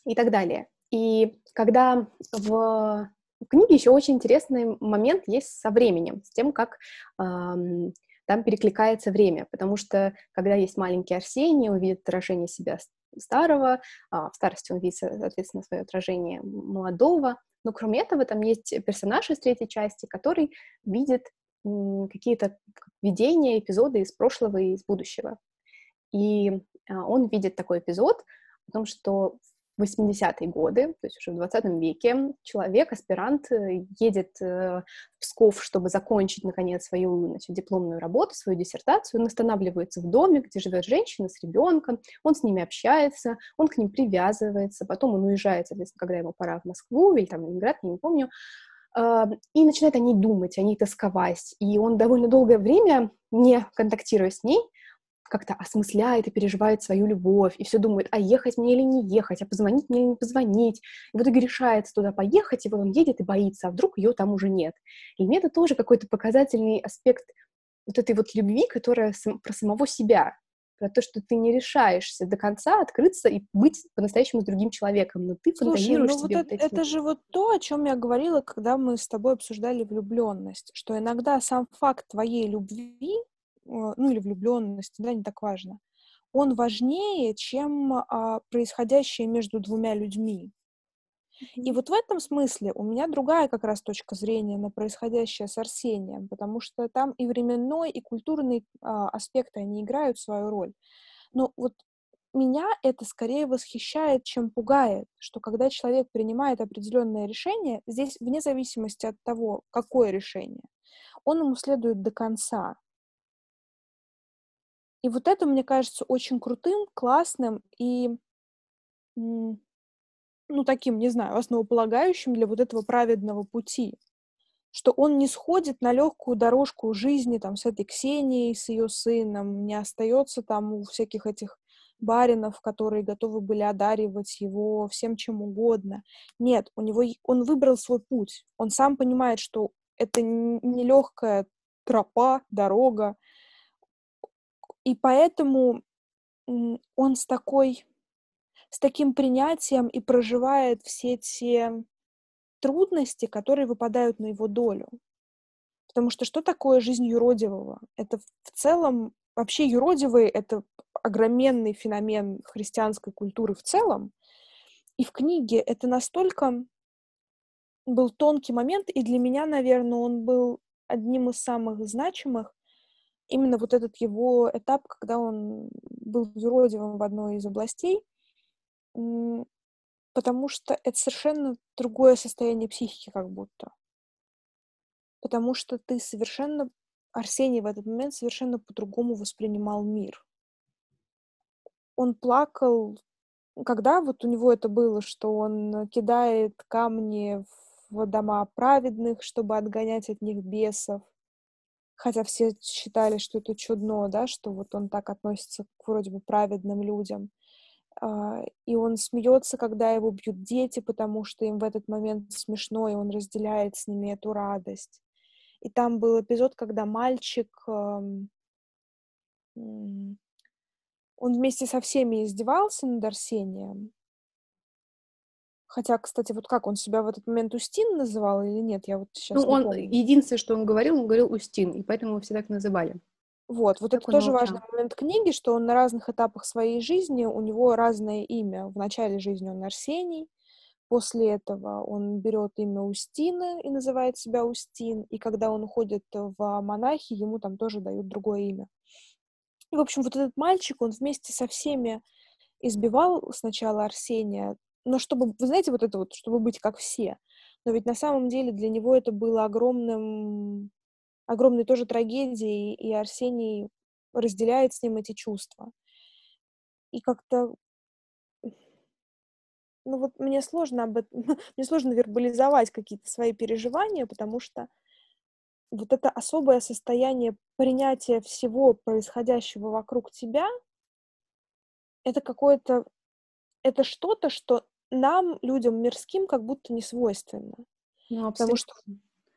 и так далее. И когда в, в книге еще очень интересный момент есть со временем, с тем, как эм, там перекликается время, потому что когда есть маленький Арсений, он видит отражение себя старого, а в старости он видит, соответственно, свое отражение молодого. Но кроме этого, там есть персонаж из третьей части, который видит какие-то видения, эпизоды из прошлого и из будущего. И он видит такой эпизод о том, что 80-е годы, то есть уже в 20 веке, человек, аспирант, э, едет э, в Псков, чтобы закончить, наконец, свою значит, дипломную работу, свою диссертацию, он останавливается в доме, где живет женщина с ребенком, он с ними общается, он к ним привязывается, потом он уезжает, соответственно, когда ему пора в Москву или там в Ленинград, я не помню, и начинает о ней думать, о ней тосковать. И он довольно долгое время, не контактируя с ней, как-то осмысляет и переживает свою любовь, и все думает, а ехать мне или не ехать, а позвонить мне или не позвонить. И в итоге решается туда поехать, и вот он едет и боится, а вдруг ее там уже нет. И мне это тоже какой-то показательный аспект вот этой вот любви, которая про самого себя, про то, что ты не решаешься до конца открыться и быть по-настоящему с другим человеком, но ты Слушай, ну вот это, вот этим... это же вот то, о чем я говорила, когда мы с тобой обсуждали влюбленность, что иногда сам факт твоей любви ну или влюбленность, да, не так важно, он важнее, чем а, происходящее между двумя людьми. И вот в этом смысле у меня другая как раз точка зрения на происходящее с Арсением, потому что там и временной, и культурный а, аспекты, они играют свою роль. Но вот меня это скорее восхищает, чем пугает, что когда человек принимает определенное решение, здесь вне зависимости от того, какое решение, он ему следует до конца. И вот это, мне кажется, очень крутым, классным и, ну, таким, не знаю, основополагающим для вот этого праведного пути. Что он не сходит на легкую дорожку жизни там с этой Ксенией, с ее сыном, не остается там у всяких этих баринов, которые готовы были одаривать его всем чем угодно. Нет, у него он выбрал свой путь. Он сам понимает, что это нелегкая тропа, дорога, и поэтому он с такой, с таким принятием и проживает все те трудности, которые выпадают на его долю. Потому что что такое жизнь юродивого? Это в целом, вообще юродивые — это огроменный феномен христианской культуры в целом. И в книге это настолько был тонкий момент, и для меня, наверное, он был одним из самых значимых, именно вот этот его этап, когда он был юродивым в одной из областей, потому что это совершенно другое состояние психики как будто. Потому что ты совершенно, Арсений в этот момент совершенно по-другому воспринимал мир. Он плакал, когда вот у него это было, что он кидает камни в дома праведных, чтобы отгонять от них бесов, хотя все считали, что это чудно, да, что вот он так относится к вроде бы праведным людям. а, и он смеется, когда его бьют дети, потому что им в этот момент смешно, и он разделяет с ними эту радость. И там был эпизод, когда мальчик, он вместе со всеми издевался над Арсением. Хотя, кстати, вот как он себя в этот момент Устин называл или нет, я вот сейчас ну, он, помню. Единственное, что он говорил, он говорил Устин, и поэтому его все так называли. Вот, вот так это тоже молчал. важный момент книги, что он на разных этапах своей жизни, у него разное имя. В начале жизни он Арсений, после этого он берет имя Устина и называет себя Устин, и когда он уходит в монахи, ему там тоже дают другое имя. И, в общем, вот этот мальчик, он вместе со всеми избивал сначала Арсения, но чтобы, вы знаете, вот это вот, чтобы быть как все. Но ведь на самом деле для него это было огромным огромной тоже трагедией, и Арсений разделяет с ним эти чувства. И как-то ну вот мне сложно об этом, мне сложно вербализовать какие-то свои переживания, потому что вот это особое состояние принятия всего происходящего вокруг тебя, это какое-то, это что-то, что нам, людям мирским, как будто не свойственно. Ну, Потому что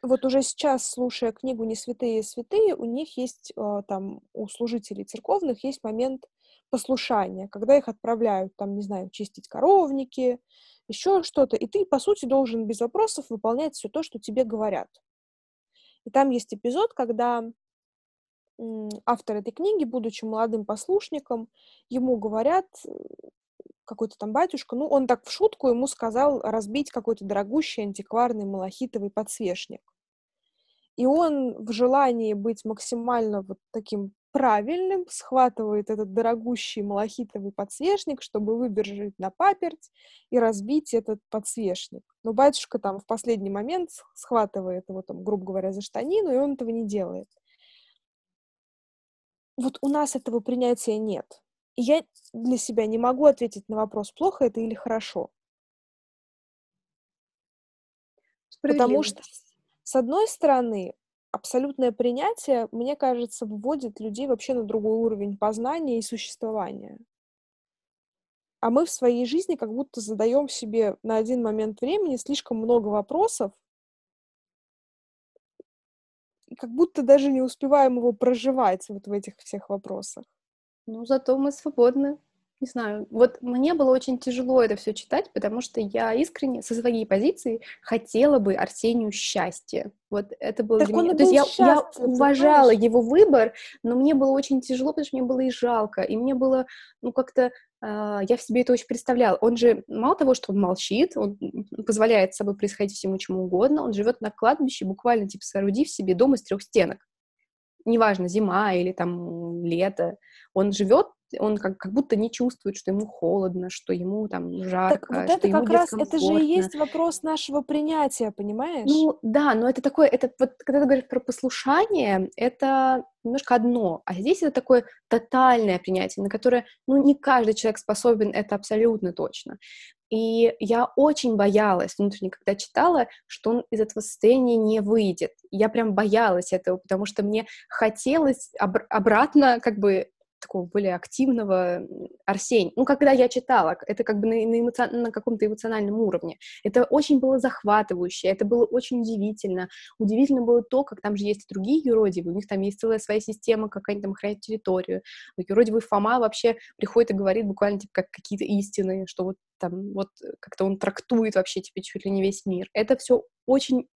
вот уже сейчас, слушая книгу «Не святые, святые», у них есть э, там, у служителей церковных есть момент послушания, когда их отправляют, там, не знаю, чистить коровники, еще что-то, и ты, по сути, должен без вопросов выполнять все то, что тебе говорят. И там есть эпизод, когда автор этой книги, будучи молодым послушником, ему говорят, какой-то там батюшка, ну, он так в шутку ему сказал разбить какой-то дорогущий антикварный малахитовый подсвечник. И он в желании быть максимально вот таким правильным схватывает этот дорогущий малахитовый подсвечник, чтобы выбежать на паперть и разбить этот подсвечник. Но батюшка там в последний момент схватывает его, там, грубо говоря, за штанину, и он этого не делает. Вот у нас этого принятия нет. И я для себя не могу ответить на вопрос, плохо это или хорошо. Потому что с одной стороны, абсолютное принятие, мне кажется, вводит людей вообще на другой уровень познания и существования. А мы в своей жизни как будто задаем себе на один момент времени слишком много вопросов, и как будто даже не успеваем его проживать вот в этих всех вопросах. Ну, зато мы свободны не знаю, вот мне было очень тяжело это все читать, потому что я искренне со своей позиции хотела бы Арсению счастья. Вот это было так для меня. То есть я, я уважала знаешь? его выбор, но мне было очень тяжело, потому что мне было и жалко, и мне было, ну, как-то э, я в себе это очень представляла. Он же мало того, что он молчит, он позволяет с собой происходить всему чему угодно, он живет на кладбище, буквально типа соорудив себе дом из трех стенок неважно, зима или там лето, он живет, он как, как будто не чувствует, что ему холодно, что ему там жарко, так вот это как раз, это же и есть вопрос нашего принятия, понимаешь? Ну, да, но это такое, это вот, когда ты говоришь про послушание, это немножко одно, а здесь это такое тотальное принятие, на которое, ну, не каждый человек способен, это абсолютно точно. И я очень боялась внутренне, когда читала, что он из этого состояния не выйдет. Я прям боялась этого, потому что мне хотелось об- обратно как бы такого более активного Арсения. Ну, когда я читала, это как бы на, на, эмоци... на каком-то эмоциональном уровне. Это очень было захватывающе, это было очень удивительно. Удивительно было то, как там же есть другие юродивые, у них там есть целая своя система, как они там охраняют территорию. Но юродивый Фома вообще приходит и говорит буквально типа как какие-то истины, что вот там вот как-то он трактует вообще типа чуть ли не весь мир. Это все очень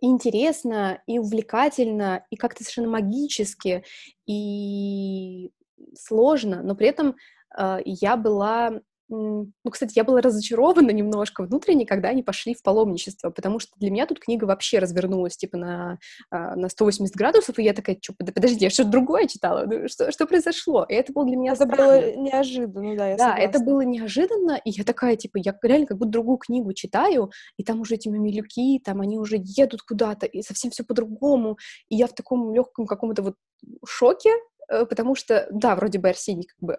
интересно, и увлекательно, и как-то совершенно магически, и сложно, но при этом э, я была ну, кстати, я была разочарована немножко внутренне, когда они пошли в паломничество, потому что для меня тут книга вообще развернулась, типа, на, а, на 180 градусов, и я такая, что, подожди, я что-то другое читала, ну, что, что произошло? И это было для меня Это странно. было неожиданно, да, я Да, согласна. это было неожиданно, и я такая, типа, я реально как будто другую книгу читаю, и там уже эти мамилюки, там они уже едут куда-то, и совсем все по-другому, и я в таком легком каком-то вот шоке, э, потому что, да, вроде бы Арсений как бы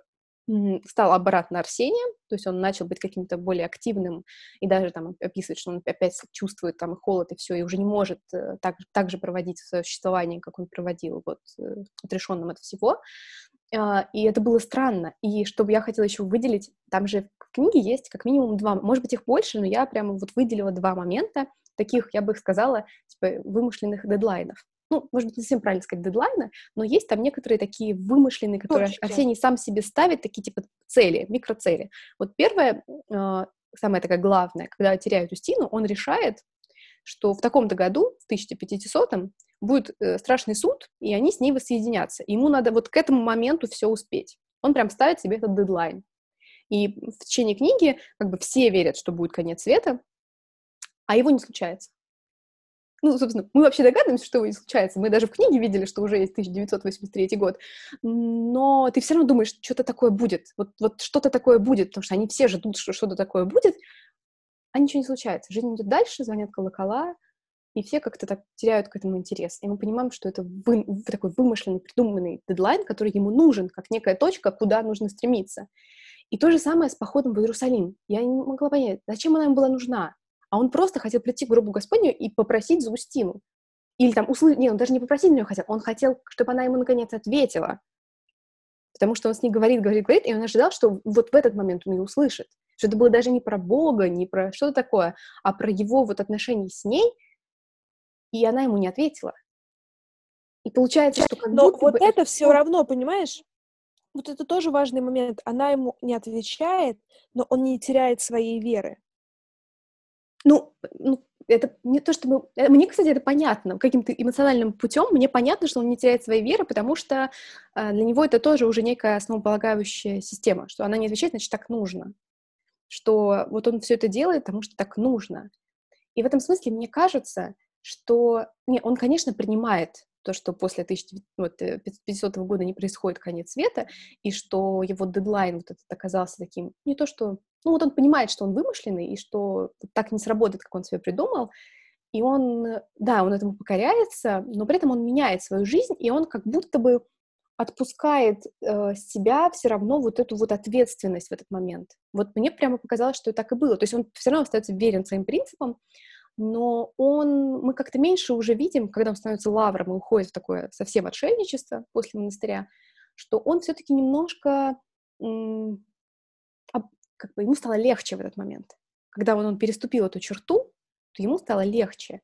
стал обратно Арсением, то есть он начал быть каким-то более активным и даже там описывает, что он опять чувствует там холод, и все, и уже не может э, так, так же проводить свое существование, как он проводил вот э, отрешенным от всего. а, и это было странно. И чтобы я хотела еще выделить, там же в книге есть как минимум два, может быть, их больше, но я прямо вот выделила два момента, таких, я бы их сказала, типа, вымышленных дедлайнов. Ну, может быть, не совсем правильно сказать дедлайны, но есть там некоторые такие вымышленные, которые Точки. Арсений сам себе ставит, такие типа цели, микроцели. Вот первое, э, самое такое главное, когда теряют Устину, он решает, что в таком-то году, в 1500-м, будет э, страшный суд, и они с ней воссоединятся. Ему надо вот к этому моменту все успеть. Он прям ставит себе этот дедлайн. И в течение книги как бы все верят, что будет конец света, а его не случается. Ну, собственно, мы вообще догадываемся, что не случается. Мы даже в книге видели, что уже есть 1983 год. Но ты все равно думаешь, что-то такое будет. Вот, вот что-то такое будет, потому что они все ждут, что что-то такое будет, а ничего не случается. Жизнь идет дальше, звонят колокола, и все как-то так теряют к этому интерес. И мы понимаем, что это вы, такой вымышленный, придуманный дедлайн, который ему нужен, как некая точка, куда нужно стремиться. И то же самое с походом в Иерусалим. Я не могла понять, зачем она ему была нужна. А он просто хотел прийти к гробу Господню и попросить за Устину. Или там услышать... Нет, он даже не попросить нее хотел, он хотел, чтобы она ему наконец ответила. Потому что он с ней говорит, говорит, говорит, и он ожидал, что вот в этот момент он ее услышит. Что это было даже не про Бога, не про что-то такое, а про его вот отношения с ней — и она ему не ответила. И получается, что как Но вот бы... это все равно, понимаешь? Вот это тоже важный момент. Она ему не отвечает, но он не теряет своей веры. Ну, ну это не то, чтобы... Э, мне, кстати, это понятно. Каким-то эмоциональным путем мне понятно, что он не теряет своей веры, потому что э, для него это тоже уже некая основополагающая система, что она не отвечает, значит, так нужно. Что вот он все это делает, потому что так нужно. И в этом смысле, мне кажется, что не, он, конечно, принимает то, что после 1500 э, года не происходит конец света, и что его дедлайн вот этот оказался таким, не то что, ну вот он понимает, что он вымышленный, и что так не сработает, как он себе придумал, и он, да, он этому покоряется, но при этом он меняет свою жизнь, и он как будто бы отпускает э, себя все равно вот эту вот ответственность в этот момент. Вот мне прямо показалось, что так и было. То есть он все равно остается верен своим принципам, но он, мы как-то меньше уже видим, когда он становится лавром и уходит в такое совсем отшельничество после монастыря, что он все-таки немножко, как бы ему стало легче в этот момент. Когда он, он переступил эту черту, то ему стало легче.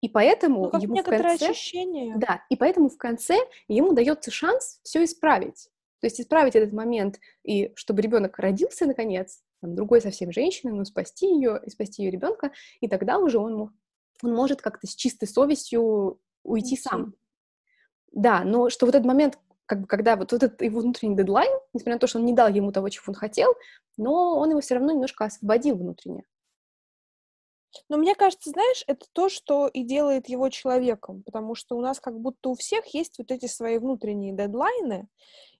И поэтому ну, как ему в конце, ощущение. Да, и поэтому в конце ему дается шанс все исправить. То есть исправить этот момент, и чтобы ребенок родился наконец, там, другой совсем женщины, но спасти ее и спасти ее ребенка, и тогда уже он, он может как-то с чистой совестью уйти Уйти. сам. Да, но что вот этот момент, как бы, когда вот, вот этот его внутренний дедлайн, несмотря на то, что он не дал ему того, чего он хотел, но он его все равно немножко освободил внутренне. Но мне кажется, знаешь, это то, что и делает его человеком, потому что у нас как будто у всех есть вот эти свои внутренние дедлайны,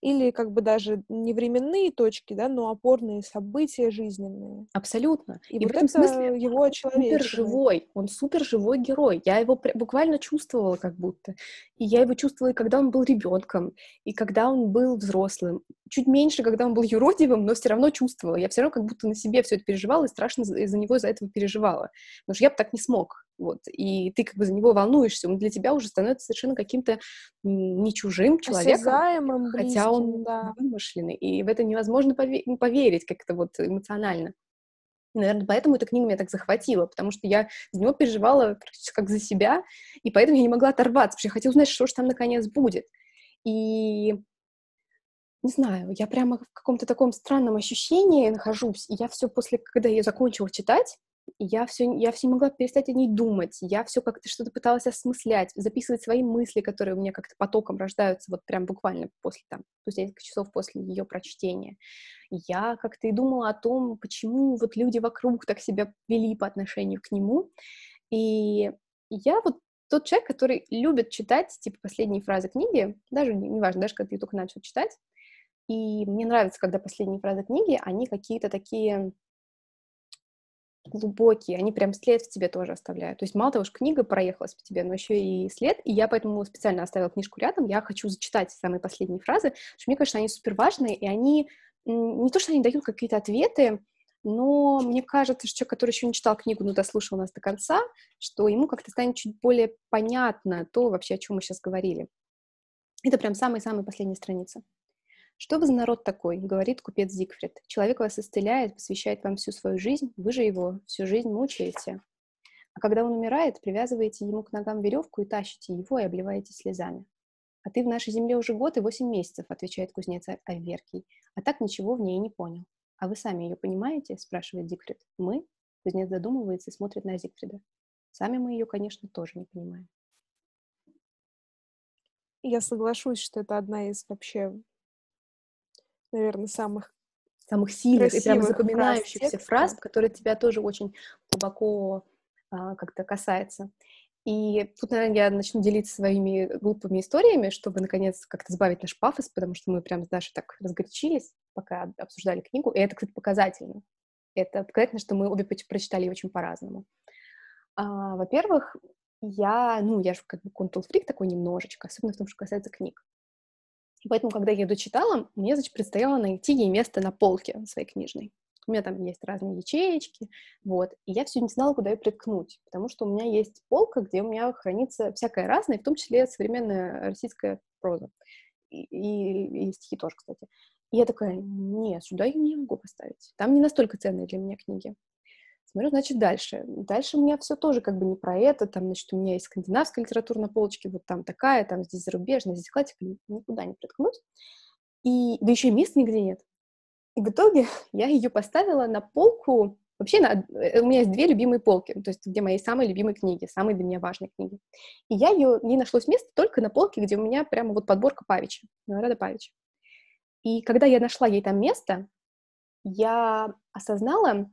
или как бы даже не временные точки, да, но опорные события жизненные. Абсолютно. И, и вот в этом это смысле его человек. Супер живой, он супер живой герой. Я его буквально чувствовала как будто. И я его чувствовала, и когда он был ребенком, и когда он был взрослым. Чуть меньше, когда он был юродивым, но все равно чувствовала. Я все равно как будто на себе все это переживала и страшно из-за него из-за этого переживала. Потому что я бы так не смог вот, и ты как бы за него волнуешься, он для тебя уже становится совершенно каким-то не чужим человеком, близким, хотя он да. вымышленный, и в это невозможно поверить как-то вот эмоционально. наверное, поэтому эта книга меня так захватила, потому что я за него переживала практически как за себя, и поэтому я не могла оторваться, потому что я хотела узнать, что же там наконец будет. И не знаю, я прямо в каком-то таком странном ощущении нахожусь, и я все после, когда я закончила читать, я все, я все не могла перестать о ней думать, я все как-то что-то пыталась осмыслять, записывать свои мысли, которые у меня как-то потоком рождаются вот прям буквально после там, спустя несколько часов после ее прочтения. Я как-то и думала о том, почему вот люди вокруг так себя вели по отношению к нему, и я вот тот человек, который любит читать, типа, последние фразы книги, даже, неважно, даже когда ты только начал читать, и мне нравится, когда последние фразы книги, они какие-то такие глубокие, они прям след в тебе тоже оставляют. То есть мало того, что книга проехалась по тебе, но еще и след, и я поэтому специально оставила книжку рядом, я хочу зачитать самые последние фразы, что мне кажется, они супер важные, и они не то, что они дают какие-то ответы, но мне кажется, что человек, который еще не читал книгу, но дослушал нас до конца, что ему как-то станет чуть более понятно то вообще, о чем мы сейчас говорили. Это прям самая-самая последняя страница. «Что вы за народ такой?» — говорит купец Зигфрид. «Человек вас исцеляет, посвящает вам всю свою жизнь, вы же его всю жизнь мучаете. А когда он умирает, привязываете ему к ногам веревку и тащите его и обливаете слезами. «А ты в нашей земле уже год и восемь месяцев», — отвечает кузнец Аверкий. «А так ничего в ней не понял». «А вы сами ее понимаете?» — спрашивает Зигфрид. «Мы?» — кузнец задумывается и смотрит на Зигфрида. «Сами мы ее, конечно, тоже не понимаем». Я соглашусь, что это одна из вообще, наверное, самых самых сильных и прям запоминающихся фраз, фраз, которые тебя тоже очень глубоко а, как-то касается. И тут, наверное, я начну делиться своими глупыми историями, чтобы, наконец, как-то сбавить наш пафос, потому что мы прям с Дашей так разгорячились, пока обсуждали книгу, и это, кстати, показательно. Это показательно, что мы обе прочитали ее очень по-разному. А, во-первых, я, ну, я же как бы контул-фрик такой немножечко, особенно в том, что касается книг. Поэтому, когда я ее дочитала, мне, значит, предстояло найти ей место на полке своей книжной. У меня там есть разные ячеечки, вот. И я все не знала, куда ее приткнуть, потому что у меня есть полка, где у меня хранится всякое разное, в том числе современная российская проза. И, и, и стихи тоже, кстати. И я такая, нет, сюда я не могу поставить. Там не настолько ценные для меня книги. Смотрю, значит, дальше. Дальше у меня все тоже как бы не про это. Там, значит, у меня есть скандинавская литература на полочке, вот там такая, там здесь зарубежная, здесь классика, никуда не приткнуть. И, да еще и места нигде нет. И в итоге я ее поставила на полку. Вообще, на, э, у меня есть две любимые полки, то есть где мои самые любимые книги, самые для меня важные книги. И я ее, не нашлось места только на полке, где у меня прямо вот подборка Павича, Рада Павича. И когда я нашла ей там место, я осознала,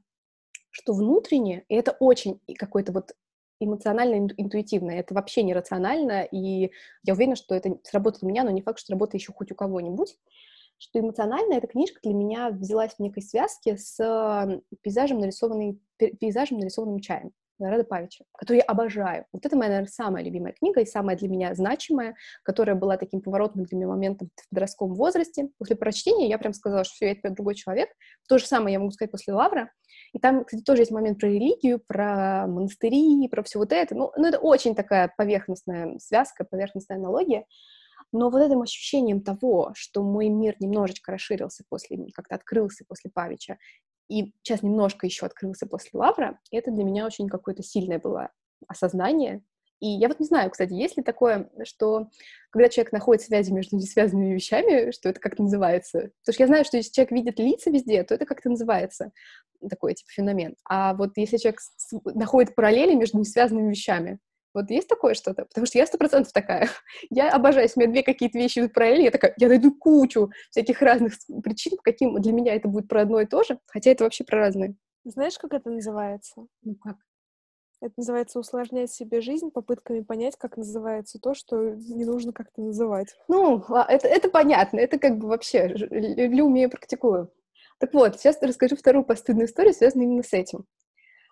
что внутренне, и это очень какой-то вот эмоционально интуитивно, это вообще не рационально, и я уверена, что это сработает у меня, но не факт, что сработает еще хоть у кого-нибудь что эмоционально эта книжка для меня взялась в некой связке с пейзажем, нарисованный, пейзажем, нарисованным чаем. Нарада Павича, которую я обожаю. Вот это моя, наверное, самая любимая книга и самая для меня значимая, которая была таким поворотным для меня моментом в подростковом возрасте. После прочтения я прям сказала, что все, я теперь другой человек. То же самое я могу сказать после Лавра. И там, кстати, тоже есть момент про религию, про монастыри, про все вот это. Ну, ну это очень такая поверхностная связка, поверхностная аналогия. Но вот этим ощущением того, что мой мир немножечко расширился после, как-то открылся после Павича, и сейчас немножко еще открылся после Лавра, это для меня очень какое-то сильное было осознание. И я вот не знаю, кстати, есть ли такое, что когда человек находит связи между несвязанными вещами, что это как-то называется? Потому что я знаю, что если человек видит лица везде, то это как-то называется такой типа феномен. А вот если человек находит параллели между несвязанными вещами, вот есть такое что-то? Потому что я сто процентов такая. Я обожаю, если у меня две какие-то вещи идут параллельно, я такая, я найду кучу всяких разных причин, по каким для меня это будет про одно и то же, хотя это вообще про разные. Знаешь, как это называется? Ну как? Это называется усложнять себе жизнь попытками понять, как называется то, что не нужно как-то называть. Ну, а, это, это понятно, это как бы вообще люблю, умею, практикую. Так вот, сейчас расскажу вторую постыдную историю, связанную именно с этим.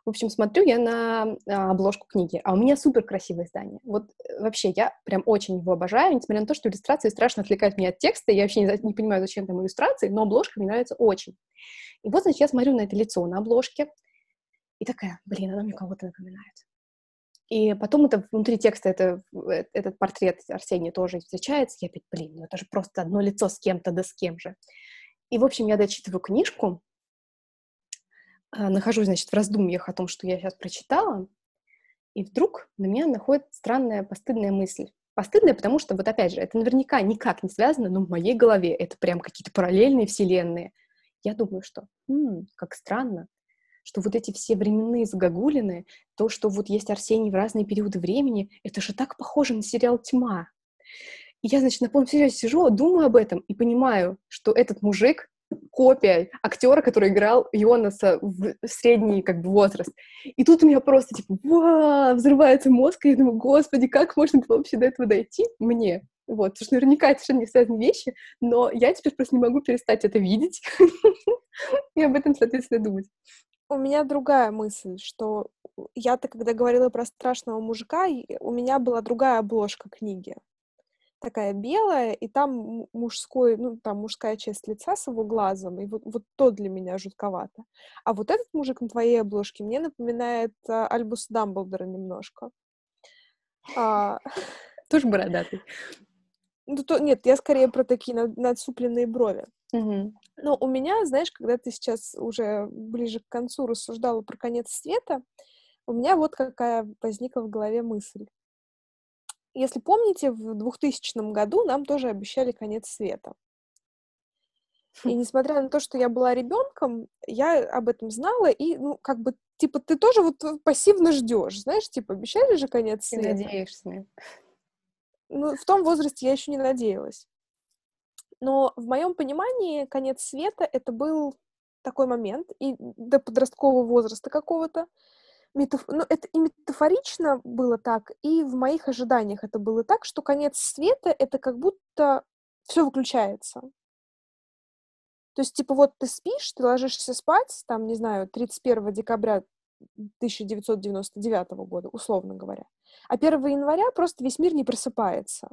В общем, смотрю я на а, обложку книги, а у меня супер красивое издание. Вот э, вообще я прям очень его обожаю, несмотря на то, что иллюстрации страшно отвлекают меня от текста, я вообще не, не понимаю, зачем там иллюстрации, но обложка мне нравится очень. И вот, значит, я смотрю на это лицо на обложке, и такая, блин, она мне кого-то напоминает. И потом это внутри текста это, э, этот портрет Арсения тоже встречается. Я опять, блин, ну это же просто одно лицо с кем-то, да с кем же. И, в общем, я дочитываю книжку, а, нахожусь, значит, в раздумьях о том, что я сейчас прочитала, и вдруг на меня находит странная постыдная мысль. Постыдная, потому что, вот опять же, это наверняка никак не связано, но в моей голове это прям какие-то параллельные вселенные. Я думаю, что, м-м, как странно, что вот эти все временные загогулины, то, что вот есть Арсений в разные периоды времени, это же так похоже на сериал «Тьма». И я, значит, на полном серьезе сижу, думаю об этом и понимаю, что этот мужик копия актера, который играл Йонаса в средний как бы возраст. И тут у меня просто типа Ва! взрывается мозг, и я думаю, господи, как можно было вообще до этого дойти мне? Вот, потому что наверняка это совершенно не связанные вещи, но я теперь просто не могу перестать это видеть и об этом, соответственно, думать. У меня другая мысль, что я-то, когда говорила про страшного мужика, у меня была другая обложка книги такая белая, и там мужской, ну, там мужская часть лица с его глазом, и вот, вот то для меня жутковато. А вот этот мужик на твоей обложке мне напоминает а, Альбус Дамблдора немножко. А... Тоже бородатый. Ну, то, нет, я скорее про такие над, надсупленные брови. Мгм. Но у меня, знаешь, когда ты сейчас уже ближе к концу рассуждала про конец света, у меня вот какая возникла в голове мысль. Если помните, в 2000 году нам тоже обещали конец света. И несмотря на то, что я была ребенком, я об этом знала, и, ну, как бы, типа, ты тоже вот пассивно ждешь, знаешь, типа, обещали же конец Ты света. надеешься. Ну, в том возрасте я еще не надеялась. Но в моем понимании конец света это был такой момент, и до подросткового возраста какого-то. Метаф... Ну, это и метафорично было так, и в моих ожиданиях это было так, что конец света это как будто все выключается. То есть, типа, вот ты спишь, ты ложишься спать, там, не знаю, 31 декабря 1999 года, условно говоря. А 1 января просто весь мир не просыпается.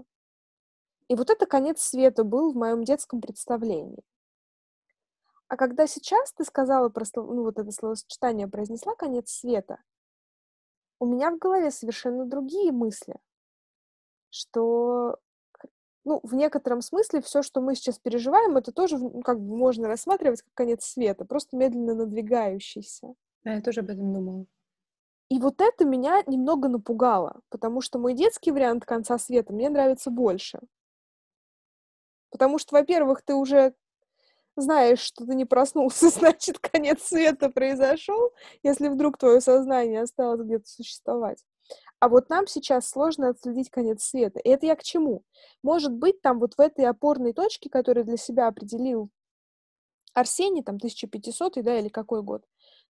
И вот это конец света был в моем детском представлении. А когда сейчас ты сказала про ну, вот это словосочетание, произнесла конец света, у меня в голове совершенно другие мысли, что ну, в некотором смысле все, что мы сейчас переживаем, это тоже ну, как бы можно рассматривать как конец света, просто медленно надвигающийся. Да, я тоже об этом думала. И вот это меня немного напугало, потому что мой детский вариант конца света мне нравится больше. Потому что, во-первых, ты уже знаешь, что ты не проснулся, значит, конец света произошел, если вдруг твое сознание осталось где-то существовать. А вот нам сейчас сложно отследить конец света. И это я к чему? Может быть, там вот в этой опорной точке, которую для себя определил Арсений, там, 1500 да, или какой год,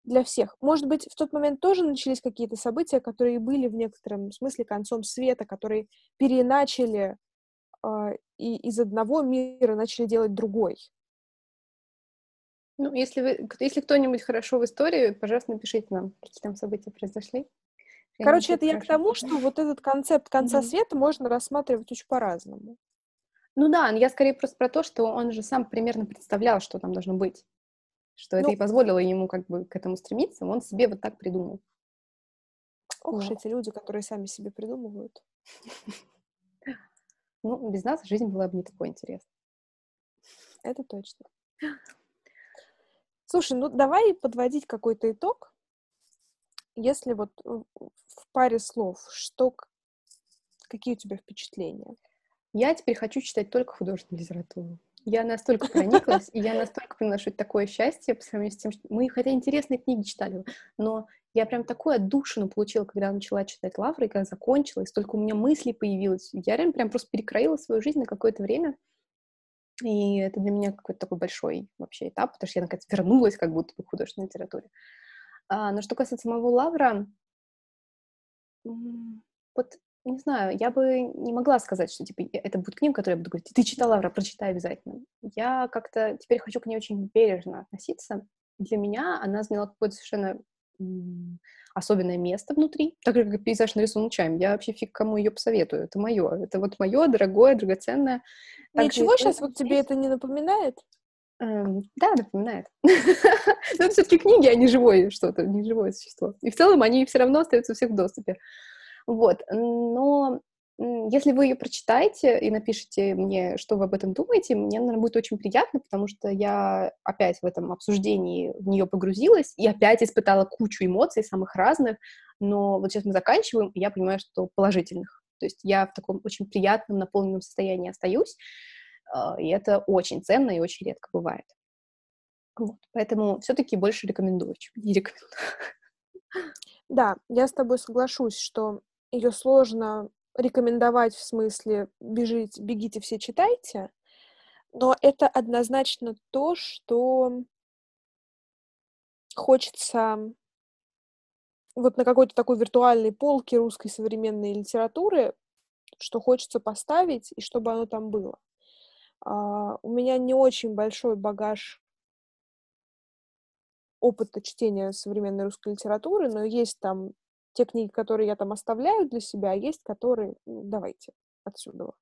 для всех. Может быть, в тот момент тоже начались какие-то события, которые были в некотором смысле концом света, которые переначали и из одного мира начали делать другой. Ну, если вы, если кто-нибудь хорошо в истории, пожалуйста, напишите нам, какие там события произошли. Короче, это я к тому, что вот этот концепт конца Мгм. света можно рассматривать очень по-разному. Ну да, я скорее просто про то, что он же сам примерно представлял, что там должно быть. Что это Ну- и позволило ему как бы к этому стремиться. Он себе вот так придумал. Ох Вот. эти люди, которые сами себе придумывают. Ну, без нас жизнь была бы не такой интересной. Это точно. Слушай, ну давай подводить какой-то итог. Если вот в паре слов, что, какие у тебя впечатления? Я теперь хочу читать только художественную литературу. Я настолько прониклась, и я настолько это такое счастье по сравнению с тем, что мы, хотя интересные книги читали, но я прям такую отдушину получила, когда начала читать Лавры, и когда закончила, и столько у меня мыслей появилось. Я реально прям просто перекроила свою жизнь на какое-то время. И это для меня какой-то такой большой вообще этап, потому что я, наконец, вернулась как будто бы к художественной литературе. А, но что касается самого Лавра, вот не знаю, я бы не могла сказать, что типа это будет книга, которую я буду говорить, ты читала, Лавра, прочитай обязательно. Я как-то теперь хочу к ней очень бережно относиться. Для меня она заняла какое-то совершенно особенное место внутри, так же, как пейзаж нарисован лучами. Я вообще фиг кому ее посоветую. Это мое. Это вот мое, дорогое, драгоценное. Так же Ничего сейчас вот тебе это не напоминает? Эм, да, напоминает. Но это все-таки книги, а не живое что-то, не живое существо. И в целом они все равно остаются у всех в доступе. Вот. Но если вы ее прочитаете и напишите мне, что вы об этом думаете, мне, наверное, будет очень приятно, потому что я опять в этом обсуждении в нее погрузилась и опять испытала кучу эмоций самых разных, но вот сейчас мы заканчиваем, и я понимаю, что положительных. То есть я в таком очень приятном, наполненном состоянии остаюсь, а, и это очень ценно и очень редко бывает. Вот. Поэтому все-таки больше рекомендую, чем не рекомендую. Да, я с тобой соглашусь, что ее сложно рекомендовать в смысле бежите, бегите все читайте, но это однозначно то, что хочется вот на какой-то такой виртуальной полке русской современной литературы, что хочется поставить, и чтобы оно там было. А, у меня не очень большой багаж опыта чтения современной русской литературы, но есть там те книги, которые я там оставляю для себя, а есть которые, ну, давайте, отсюда.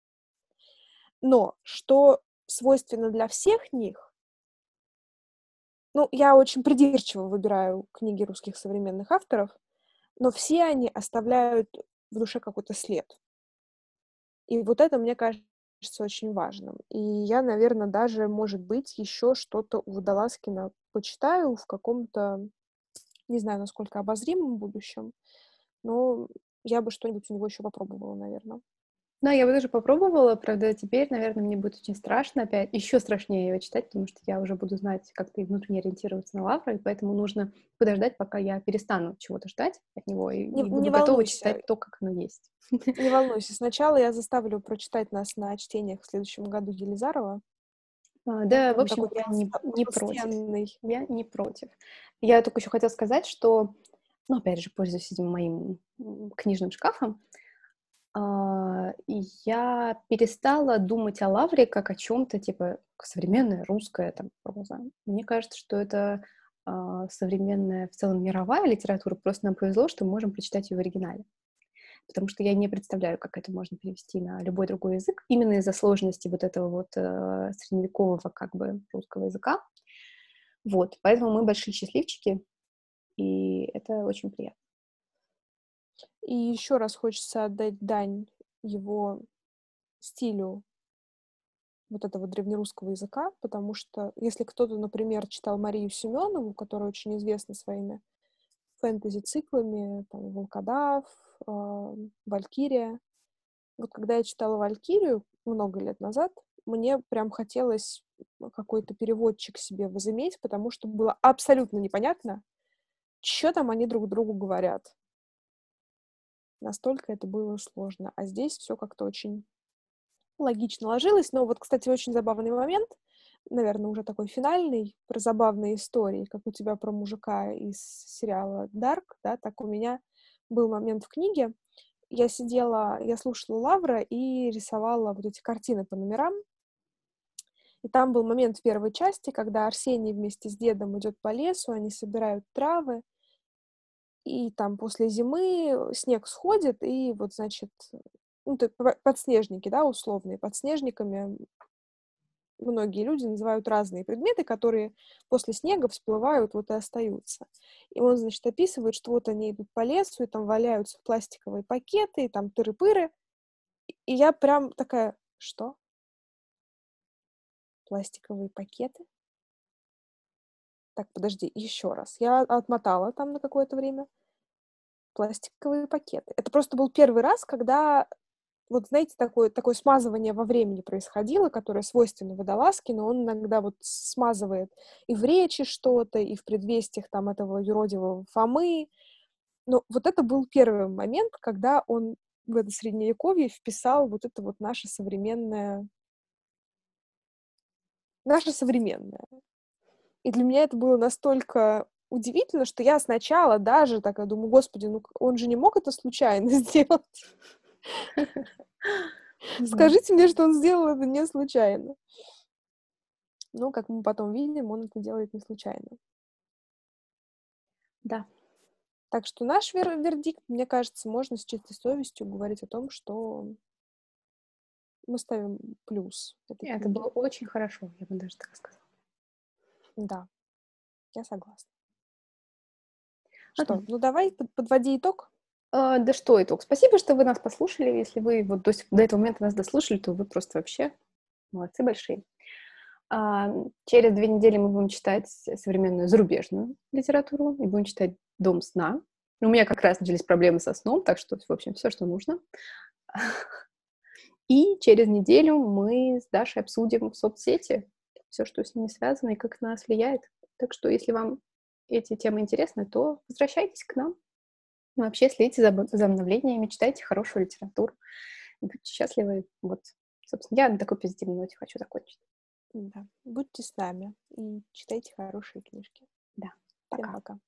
Но что свойственно для всех них, ну, я очень придирчиво выбираю книги русских современных авторов, но все они оставляют в душе какой-то след. И вот это, мне кажется, очень важным. И я, наверное, даже, может быть, еще что-то у Водолазкина почитаю в каком-то, не знаю, насколько обозримом будущем, но я бы что-нибудь у него еще попробовала, наверное. Да, я бы даже попробовала, правда, теперь, наверное, мне будет очень страшно опять, еще страшнее его читать, потому что я уже буду знать, как-то внутренне ориентироваться на Лавра, и поэтому нужно подождать, пока я перестану чего-то ждать от него и, не, и буду не готова читать то, как оно есть. Не волнуйся, сначала я заставлю прочитать нас на чтениях в следующем году Елизарова. А, да, в общем, я не, не против. Я не против. Я только еще хотела сказать, что, ну, опять же, пользуясь этим моим книжным шкафом, а, я перестала думать о Лавре как о чем-то типа современная русская там проза. Мне кажется, что это э, современная в целом мировая литература. Просто нам повезло, что мы можем прочитать ее в оригинале. Потому что я не представляю, как это можно перевести на любой другой язык, именно из-за сложности вот этого вот э, средневекового как бы русского языка. Вот, поэтому мы большие счастливчики, и это очень приятно. И еще раз хочется отдать дань его стилю вот этого древнерусского языка, потому что если кто-то, например, читал Марию Семенову, которая очень известна своими фэнтези-циклами, там, «Волкодав», э, «Валькирия», вот когда я читала «Валькирию» много лет назад, мне прям хотелось какой-то переводчик себе возыметь, потому что было абсолютно непонятно, что там они друг другу говорят. Настолько это было сложно. А здесь все как-то очень логично ложилось. Но вот, кстати, очень забавный момент, наверное, уже такой финальный, про забавные истории, как у тебя про мужика из сериала «Дарк», да, так у меня был момент в книге. Я сидела, я слушала Лавра и рисовала вот эти картины по номерам. И там был момент в первой части, когда Арсений вместе с дедом идет по лесу, они собирают травы, и там после зимы снег сходит, и вот, значит, ну, подснежники, да, условные, подснежниками многие люди называют разные предметы, которые после снега всплывают вот и остаются. И он, значит, описывает, что вот они идут по лесу, и там валяются пластиковые пакеты, и там тыры-пыры. И я прям такая, что? Пластиковые пакеты? Так, подожди, еще раз. Я отмотала там на какое-то время пластиковые пакеты. Это просто был первый раз, когда вот, знаете, такое, такое смазывание во времени происходило, которое свойственно водолазке, но он иногда вот смазывает и в речи что-то, и в предвестиях там этого юродивого Фомы. Но вот это был первый момент, когда он в это средневековье вписал вот это вот наше современное наше современное. И для меня это было настолько удивительно, что я сначала даже такая думаю, господи, ну он же не мог это случайно сделать. Скажите мне, что он сделал это не случайно. Ну, как мы потом видим, он это делает не случайно. Да. Так что наш вер- вердикт, мне кажется, можно с чистой совестью говорить о том, что мы ставим плюс. Это было очень хорошо, я бы даже так сказала. Да. Я согласна. Что, ну давай подводи итог. А, да что итог? Спасибо, что вы нас послушали. Если вы вот до, до этого момента нас дослушали, то вы просто вообще молодцы большие. А, через две недели мы будем читать современную зарубежную литературу и будем читать «Дом сна». У меня как раз начались проблемы со сном, так что, в общем, все, что нужно. И через неделю мы с Дашей обсудим соцсети, все, что с ними связано и как на нас влияет. Так что, если вам эти темы интересны, то возвращайтесь к нам. Ну, вообще следите за, за обновлениями, читайте хорошую литературу. Будьте счастливы. Вот, собственно, я на такой позитивной ноте хочу закончить. Да. Будьте с нами и читайте хорошие книжки. Да. Пока. Всем пока.